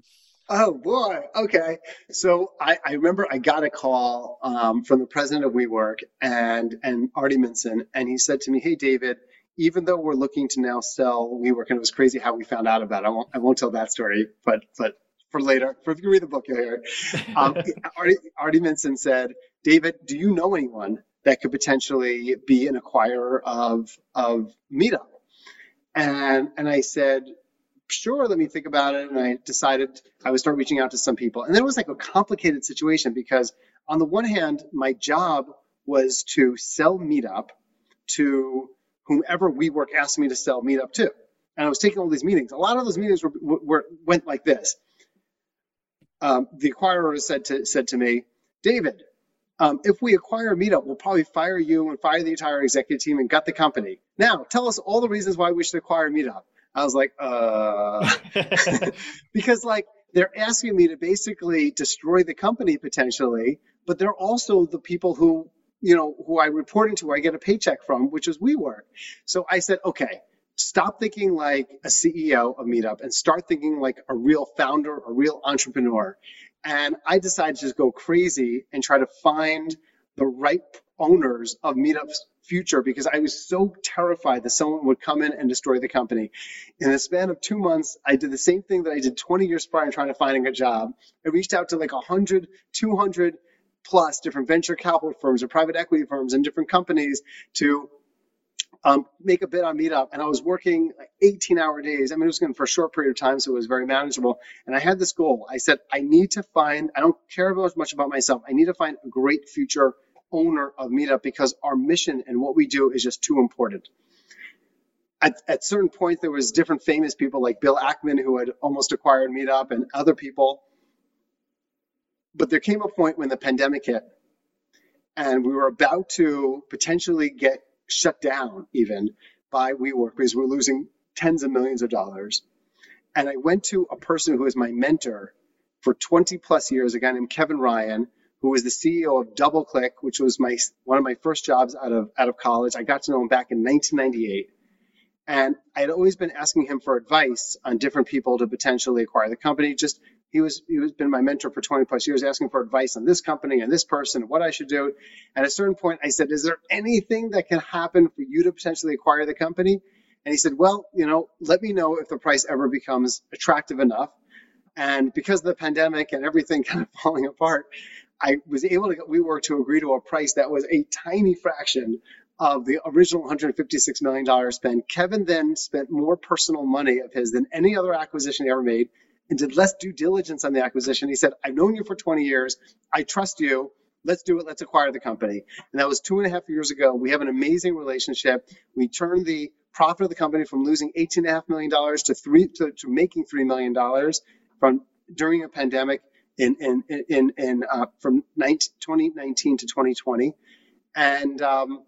Oh boy. Okay. So I, I remember I got a call um, from the president of WeWork and and Artie Minson, and he said to me, "Hey, David." Even though we're looking to now sell WeWork, and it was crazy how we found out about it. I won't, I won't tell that story, but but for later, for if you read the book, you'll hear it. Um, Artie, Artie Minson said, David, do you know anyone that could potentially be an acquirer of of Meetup? And and I said, sure, let me think about it. And I decided I would start reaching out to some people. And then it was like a complicated situation because, on the one hand, my job was to sell Meetup to whomever WeWork asked me to sell Meetup to. And I was taking all these meetings. A lot of those meetings were, were went like this. Um, the acquirer said to said to me, David, um, if we acquire Meetup, we'll probably fire you and fire the entire executive team and gut the company. Now, tell us all the reasons why we should acquire Meetup. I was like, uh, because like they're asking me to basically destroy the company potentially, but they're also the people who, you know, who I report into, I get a paycheck from, which is WeWork. So I said, okay, stop thinking like a CEO of Meetup and start thinking like a real founder, a real entrepreneur. And I decided to just go crazy and try to find the right owners of Meetup's future because I was so terrified that someone would come in and destroy the company. In the span of two months, I did the same thing that I did 20 years prior in trying to finding a job. I reached out to like 100, 200 plus different venture capital firms or private equity firms and different companies to um, make a bid on Meetup. And I was working 18 hour days. I mean, it was going for a short period of time, so it was very manageable. And I had this goal. I said, I need to find, I don't care much about myself. I need to find a great future owner of Meetup because our mission and what we do is just too important. At, at certain points, there was different famous people like Bill Ackman who had almost acquired Meetup and other people. But there came a point when the pandemic hit and we were about to potentially get shut down even by WeWork because we're losing tens of millions of dollars. And I went to a person who is my mentor for 20 plus years, a guy named Kevin Ryan, who was the CEO of DoubleClick, which was my one of my first jobs out of out of college. I got to know him back in 1998, and I had always been asking him for advice on different people to potentially acquire the company. Just he was he was been my mentor for 20 plus years, asking for advice on this company and this person, and what I should do. At a certain point, I said, "Is there anything that can happen for you to potentially acquire the company?" And he said, "Well, you know, let me know if the price ever becomes attractive enough." And because of the pandemic and everything kind of falling apart, I was able to get WeWork to agree to a price that was a tiny fraction of the original $156 million spend. Kevin then spent more personal money of his than any other acquisition he ever made and did less due diligence on the acquisition. He said, I've known you for 20 years. I trust you. Let's do it. Let's acquire the company. And that was two and a half years ago. We have an amazing relationship. We turned the profit of the company from losing $18.5 million to, three, to, to making $3 million from during a pandemic in in in, in uh, from 19, 2019 to 2020, and um,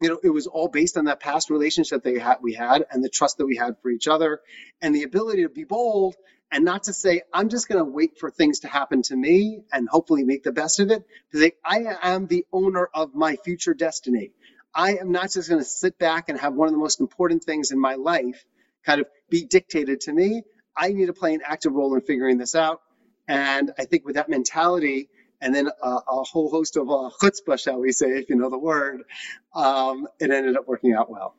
you know it was all based on that past relationship they had we had and the trust that we had for each other, and the ability to be bold and not to say I'm just going to wait for things to happen to me and hopefully make the best of it. To say I am the owner of my future destiny. I am not just going to sit back and have one of the most important things in my life kind of be dictated to me. I need to play an active role in figuring this out. And I think with that mentality, and then a, a whole host of uh, chutzpah, shall we say, if you know the word, um, it ended up working out well.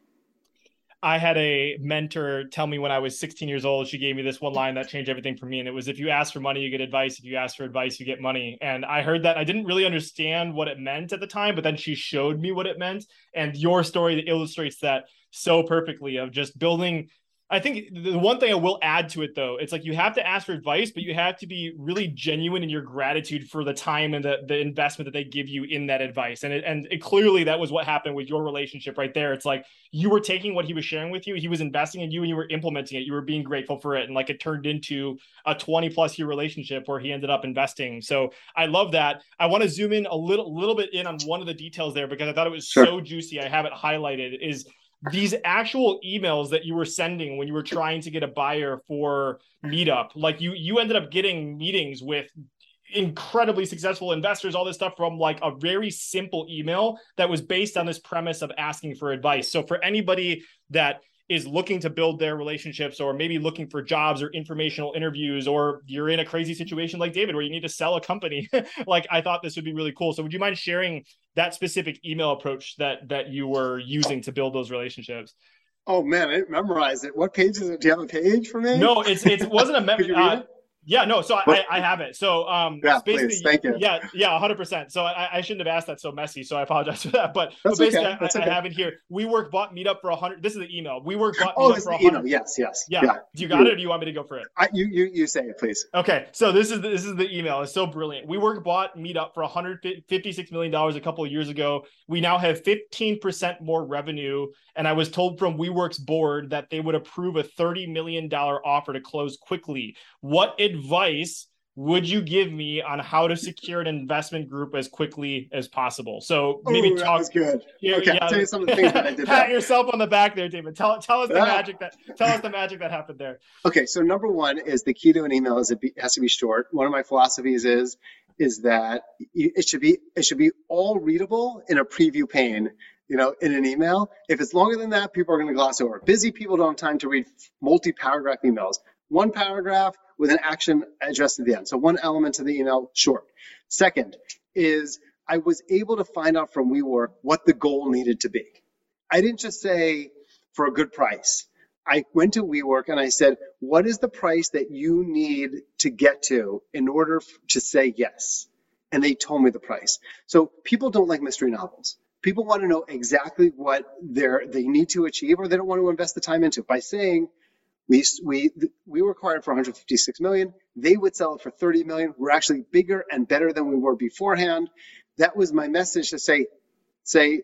I had a mentor tell me when I was 16 years old, she gave me this one line that changed everything for me. And it was if you ask for money, you get advice. If you ask for advice, you get money. And I heard that I didn't really understand what it meant at the time, but then she showed me what it meant. And your story illustrates that so perfectly of just building I think the one thing I will add to it though, it's like you have to ask for advice, but you have to be really genuine in your gratitude for the time and the, the investment that they give you in that advice. And it, and it, clearly that was what happened with your relationship right there. It's like you were taking what he was sharing with you, he was investing in you and you were implementing it. You were being grateful for it. And like it turned into a 20 plus year relationship where he ended up investing. So I love that. I want to zoom in a little, little bit in on one of the details there because I thought it was sure. so juicy. I have it highlighted is these actual emails that you were sending when you were trying to get a buyer for meetup like you you ended up getting meetings with incredibly successful investors all this stuff from like a very simple email that was based on this premise of asking for advice. So for anybody that is looking to build their relationships or maybe looking for jobs or informational interviews or you're in a crazy situation like David where you need to sell a company like I thought this would be really cool so would you mind sharing that specific email approach that that you were using to build those relationships Oh man, I didn't memorize it. What page is it? Do you have a page for me? No, it's it wasn't a mem- uh, yeah, no. So I, I have it. So um, yeah, please, thank you. Yeah, yeah, hundred percent. So I, I shouldn't have asked that so messy. So I apologize for that. But, but basically, okay. I, okay. I, have it here. WeWork bought meetup for a hundred. This is the email. WeWork bought oh, meetup for a hundred. Yes, yes. Yeah. yeah. Do you got it, or do you want me to go for it? I, you you you say it, please. Okay. So this is the, this is the email. It's so brilliant. WeWork bought meetup for 156 million dollars a couple of years ago. We now have 15 percent more revenue, and I was told from WeWork's board that they would approve a 30 million dollar offer to close quickly. What advice? Would you give me on how to secure an investment group as quickly as possible? So maybe Ooh, talk. good. Here, okay, yeah. I'll tell you some of the things that I did. Pat yourself on the back there, David. Tell tell us the yeah. magic that tell us the magic that happened there. Okay, so number one is the key to an email is it be, has to be short. One of my philosophies is is that it should be it should be all readable in a preview pane you know, in an email. If it's longer than that, people are going to gloss over. Busy people don't have time to read multi-paragraph emails. One paragraph, with an action addressed at the end. So one element of the email, short. Second is I was able to find out from WeWork what the goal needed to be. I didn't just say for a good price. I went to WeWork and I said, what is the price that you need to get to in order to say yes? And they told me the price. So people don't like mystery novels. People want to know exactly what they're, they need to achieve or they don't want to invest the time into. By saying, we, we, we were acquired for 156 million. They would sell it for 30 million. We're actually bigger and better than we were beforehand. That was my message to say, say,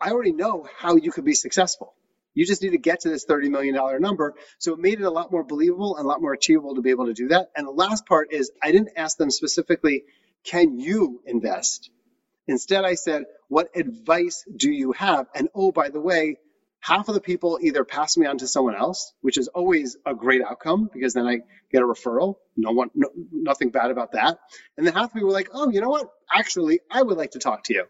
I already know how you could be successful. You just need to get to this $30 million number. So it made it a lot more believable and a lot more achievable to be able to do that. And the last part is I didn't ask them specifically, can you invest? Instead, I said, what advice do you have? And oh, by the way, half of the people either pass me on to someone else, which is always a great outcome because then I get a referral. No one, no, nothing bad about that. And then half of people were like, oh, you know what? Actually, I would like to talk to you.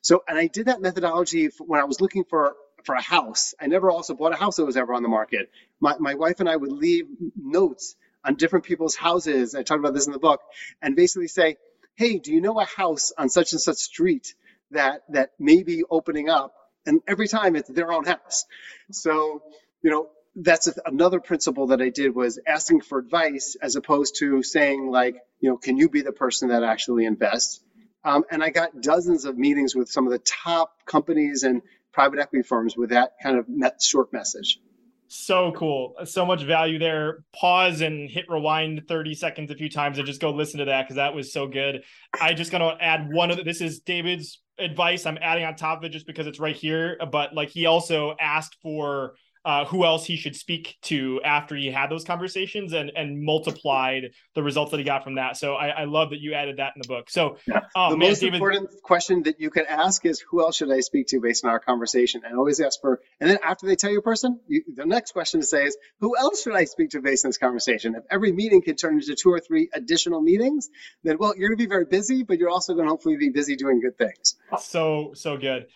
So, and I did that methodology when I was looking for for a house. I never also bought a house that was ever on the market. My, my wife and I would leave notes on different people's houses. I talked about this in the book and basically say, Hey, do you know a house on such and such street that, that may be opening up? And every time it's their own house. So, you know, that's another principle that I did was asking for advice as opposed to saying like, you know, can you be the person that actually invests? Um, and I got dozens of meetings with some of the top companies and private equity firms with that kind of short message. So cool. So much value there. Pause and hit rewind 30 seconds a few times and just go listen to that because that was so good. I just to add one of the, this is David's advice I'm adding on top of it just because it's right here. But like he also asked for uh, who else he should speak to after he had those conversations and and multiplied the results that he got from that. So I, I love that you added that in the book. So yeah. um, the man, most David, important question that you can ask is who else should I speak to based on our conversation, and always ask for. And then after they tell you a person, you, the next question to say is who else should I speak to based on this conversation? If every meeting can turn into two or three additional meetings, then well you're going to be very busy, but you're also going to hopefully be busy doing good things. So so good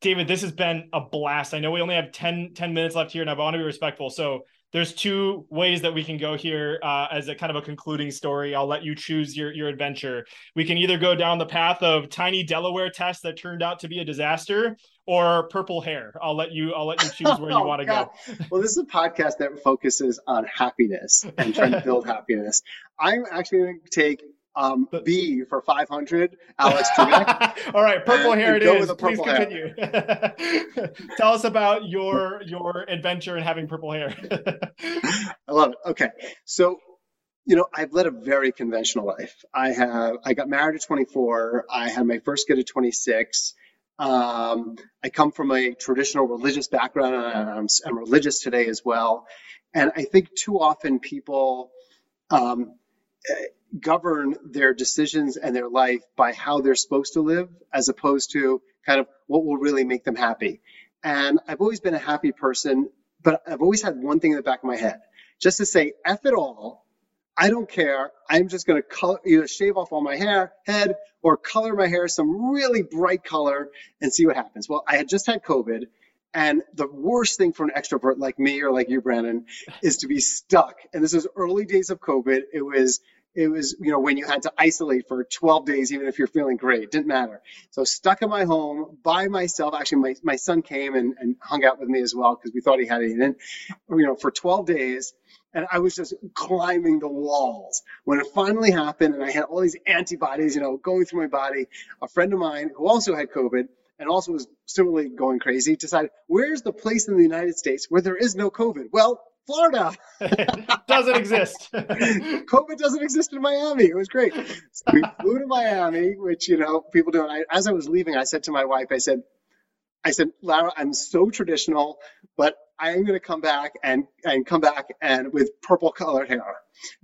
David, this has been a blast. I know we only have 10, 10 minutes left here, and I want to be respectful. So there's two ways that we can go here uh, as a kind of a concluding story. I'll let you choose your your adventure. We can either go down the path of tiny Delaware test that turned out to be a disaster, or purple hair. I'll let you I'll let you choose where you oh, want to go. well, this is a podcast that focuses on happiness and trying to build happiness. I'm actually going to take um, B for 500, Alex Trebek. All right, purple hair it is. Please continue. Tell us about your your adventure in having purple hair. I love it. Okay, so you know I've led a very conventional life. I have I got married at 24. I had my first kid at 26. Um, I come from a traditional religious background, and I'm, I'm religious today as well. And I think too often people um, govern their decisions and their life by how they're supposed to live as opposed to kind of what will really make them happy. And I've always been a happy person, but I've always had one thing in the back of my head just to say, F it all. I don't care. I'm just going to color, either shave off all my hair, head, or color my hair some really bright color and see what happens. Well, I had just had COVID. And the worst thing for an extrovert like me or like you, Brandon, is to be stuck. And this was early days of COVID. It was it was you know when you had to isolate for 12 days even if you're feeling great didn't matter so stuck in my home by myself actually my, my son came and, and hung out with me as well because we thought he had it in you know for 12 days and I was just climbing the walls. When it finally happened, and I had all these antibodies, you know, going through my body, a friend of mine who also had COVID and also was similarly going crazy decided, where's the place in the United States where there is no COVID? Well, Florida. doesn't exist. COVID doesn't exist in Miami. It was great. So we flew to Miami, which you know people do. And I, as I was leaving, I said to my wife, I said, I said, Lara, I'm so traditional, but I am going to come back and and come back and with purple colored hair.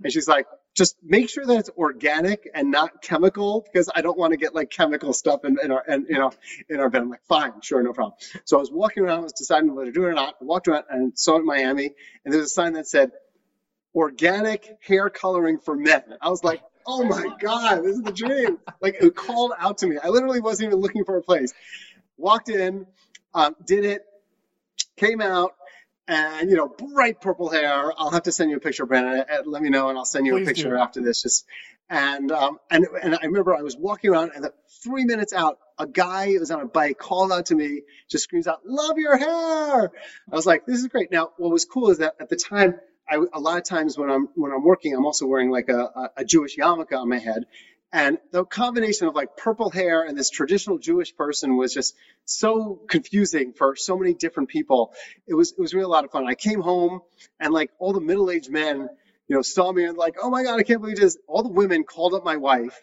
And she's like, just make sure that it's organic and not chemical because I don't want to get like chemical stuff in, in our and you know in our bed. I'm like, fine, sure, no problem. So I was walking around, I was deciding whether to do it or not. I walked around and saw it in Miami, and there's a sign that said organic hair coloring for men. I was like, oh my God, this is the dream. Like it called out to me. I literally wasn't even looking for a place. Walked in, um, did it, came out, and you know, bright purple hair. I'll have to send you a picture, Brandon. Let me know, and I'll send you Please a picture do. after this. Just and um, and and I remember I was walking around, and three minutes out, a guy who was on a bike called out to me, just screams out, "Love your hair!" I was like, "This is great." Now, what was cool is that at the time, I, a lot of times when I'm when I'm working, I'm also wearing like a, a, a Jewish yarmulke on my head, and the combination of like purple hair and this traditional Jewish person was just so confusing for so many different people. It was it was really a lot of fun. I came home and like all the middle-aged men, you know, saw me and like, oh my God, I can't believe this. All the women called up my wife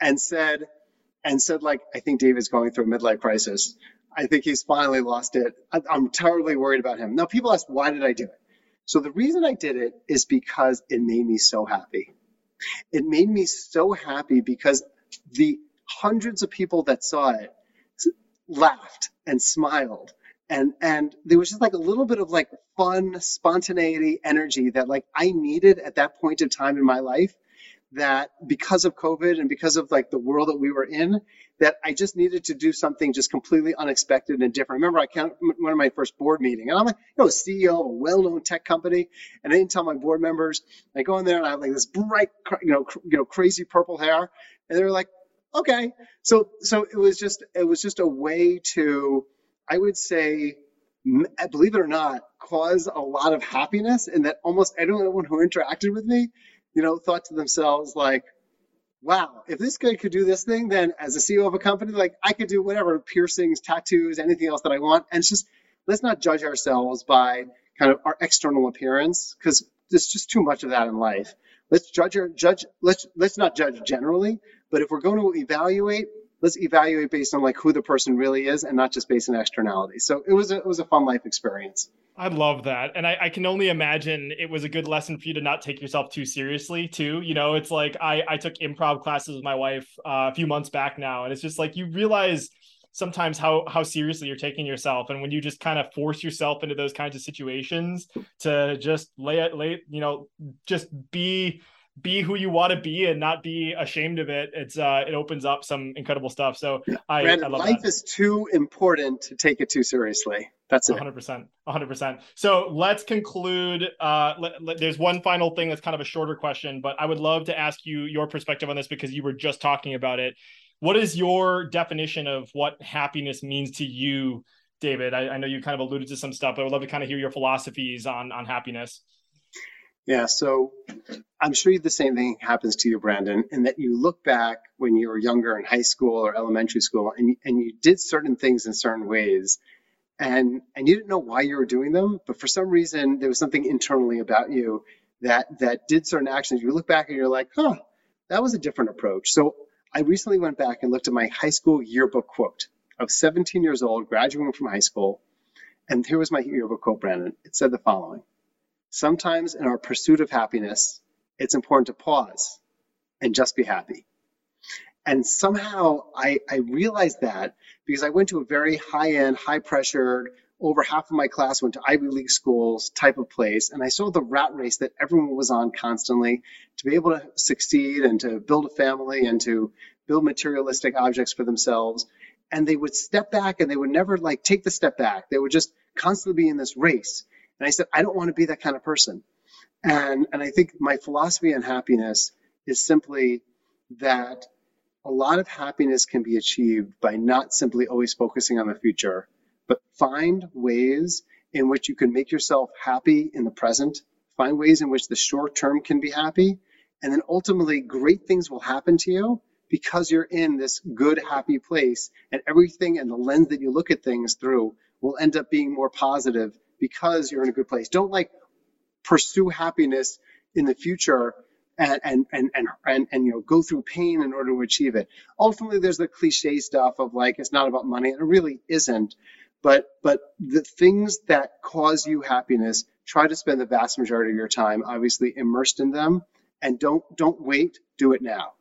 and said, and said like, I think David's going through a midlife crisis. I think he's finally lost it. I'm terribly worried about him. Now people ask, why did I do it? So the reason I did it is because it made me so happy. It made me so happy because the hundreds of people that saw it laughed and smiled. And and there was just like a little bit of like fun spontaneity energy that like i needed at that point in time in my life that because of covid and because of like the world that we were in that I just needed to do something just completely unexpected and different. Remember, I can't one of my first board meeting, and I'm like, you know, CEO of a well-known tech company, and I didn't tell my board members. I go in there and I have like this bright, you know, cr- you know, crazy purple hair, and they're like, okay. So, so it was just, it was just a way to, I would say, believe it or not, cause a lot of happiness, and that almost everyone who interacted with me, you know, thought to themselves like wow, if this guy could do this thing, then as a CEO of a company, like I could do whatever piercings, tattoos, anything else that I want. And it's just, let's not judge ourselves by kind of our external appearance because there's just too much of that in life. Let's judge our judge. Let's let's not judge generally, but if we're going to evaluate, let's evaluate based on like who the person really is and not just based on externality. So it was a, it was a fun life experience. I love that. And I, I, can only imagine it was a good lesson for you to not take yourself too seriously, too. You know, it's like I, I took improv classes with my wife uh, a few months back now, and it's just like you realize sometimes how how seriously you're taking yourself and when you just kind of force yourself into those kinds of situations to just lay it lay you know just be be who you want to be and not be ashamed of it. It's uh, it opens up some incredible stuff. So I, Brandon, I love life that. is too important to take it too seriously. That's it. 100%. 100%. So let's conclude. Uh, let, let- there's one final thing that's kind of a shorter question, but I would love to ask you your perspective on this because you were just talking about it. What is your definition of what happiness means to you, David? I, I know you kind of alluded to some stuff, but I would love to kind of hear your philosophies on on happiness. Yeah, so I'm sure the same thing happens to you, Brandon, in that you look back when you were younger in high school or elementary school and, and you did certain things in certain ways and and you didn't know why you were doing them, but for some reason there was something internally about you that that did certain actions. You look back and you're like, huh, that was a different approach. So I recently went back and looked at my high school yearbook quote. Was 17 years old, graduating from high school, and here was my yearbook quote, Brandon. It said the following. Sometimes in our pursuit of happiness, it's important to pause and just be happy. And somehow I, I realized that because I went to a very high end, high pressured, over half of my class went to Ivy League schools type of place. And I saw the rat race that everyone was on constantly to be able to succeed and to build a family and to build materialistic objects for themselves. And they would step back and they would never like take the step back. They would just constantly be in this race. And I said, I don't want to be that kind of person. And, and I think my philosophy on happiness is simply that a lot of happiness can be achieved by not simply always focusing on the future, but find ways in which you can make yourself happy in the present, find ways in which the short term can be happy, and then ultimately great things will happen to you because you're in this good, happy place, and everything and the lens that you look at things through will end up being more positive because you're in a good place. Don't like pursue happiness in the future and and and and and, and you know go through pain in order to achieve it. Ultimately, there's the cliche stuff of like it's not about money, and it really isn't. But but the things that cause you happiness, try to spend the vast majority of your time obviously immersed in them, and don't don't wait. Do it now.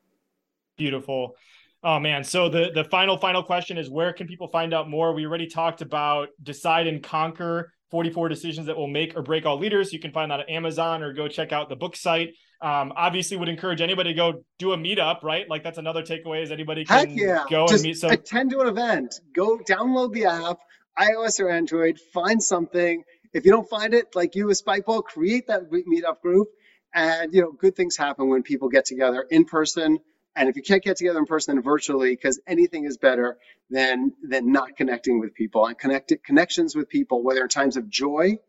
Beautiful. Oh man. So the the final final question is where can people find out more? We already talked about decide and conquer 44 decisions that will make or break all leaders. You can find that at Amazon or go check out the book site. Um, obviously would encourage anybody to go do a meetup, right? Like that's another takeaway is anybody can Heck yeah. go Just and meet. So attend to an event. Go download the app, iOS or Android, find something. If you don't find it, like you with Spikeball, create that meetup group. And you know, good things happen when people get together in person. And if you can't get together in person, then virtually, because anything is better than than not connecting with people. And connected connections with people, whether in times of joy,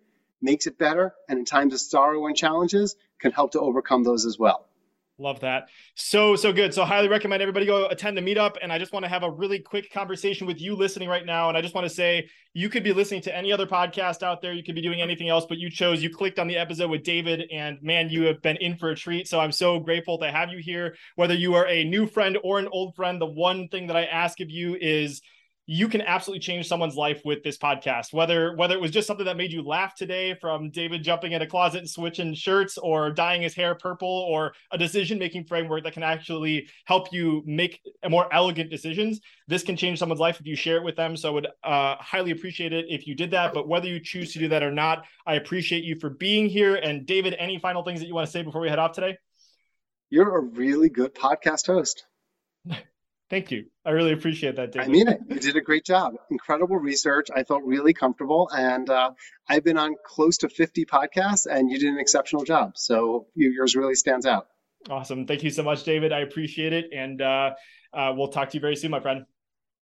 makes it better, and in times of sorrow and challenges, can help to overcome those as well. Love that. So, so good. So, highly recommend everybody go attend the meetup. And I just want to have a really quick conversation with you listening right now. And I just want to say you could be listening to any other podcast out there. You could be doing anything else, but you chose, you clicked on the episode with David, and man, you have been in for a treat. So, I'm so grateful to have you here. Whether you are a new friend or an old friend, the one thing that I ask of you is you can absolutely change someone's life with this podcast. Whether whether it was just something that made you laugh today from David jumping in a closet and switching shirts or dyeing his hair purple or a decision making framework that can actually help you make more elegant decisions, this can change someone's life if you share it with them. So I would uh, highly appreciate it if you did that. But whether you choose to do that or not, I appreciate you for being here. And David, any final things that you want to say before we head off today? You're a really good podcast host. Thank you. I really appreciate that, David. I mean it. You did a great job. Incredible research. I felt really comfortable. And uh, I've been on close to 50 podcasts, and you did an exceptional job. So yours really stands out. Awesome. Thank you so much, David. I appreciate it. And uh, uh, we'll talk to you very soon, my friend.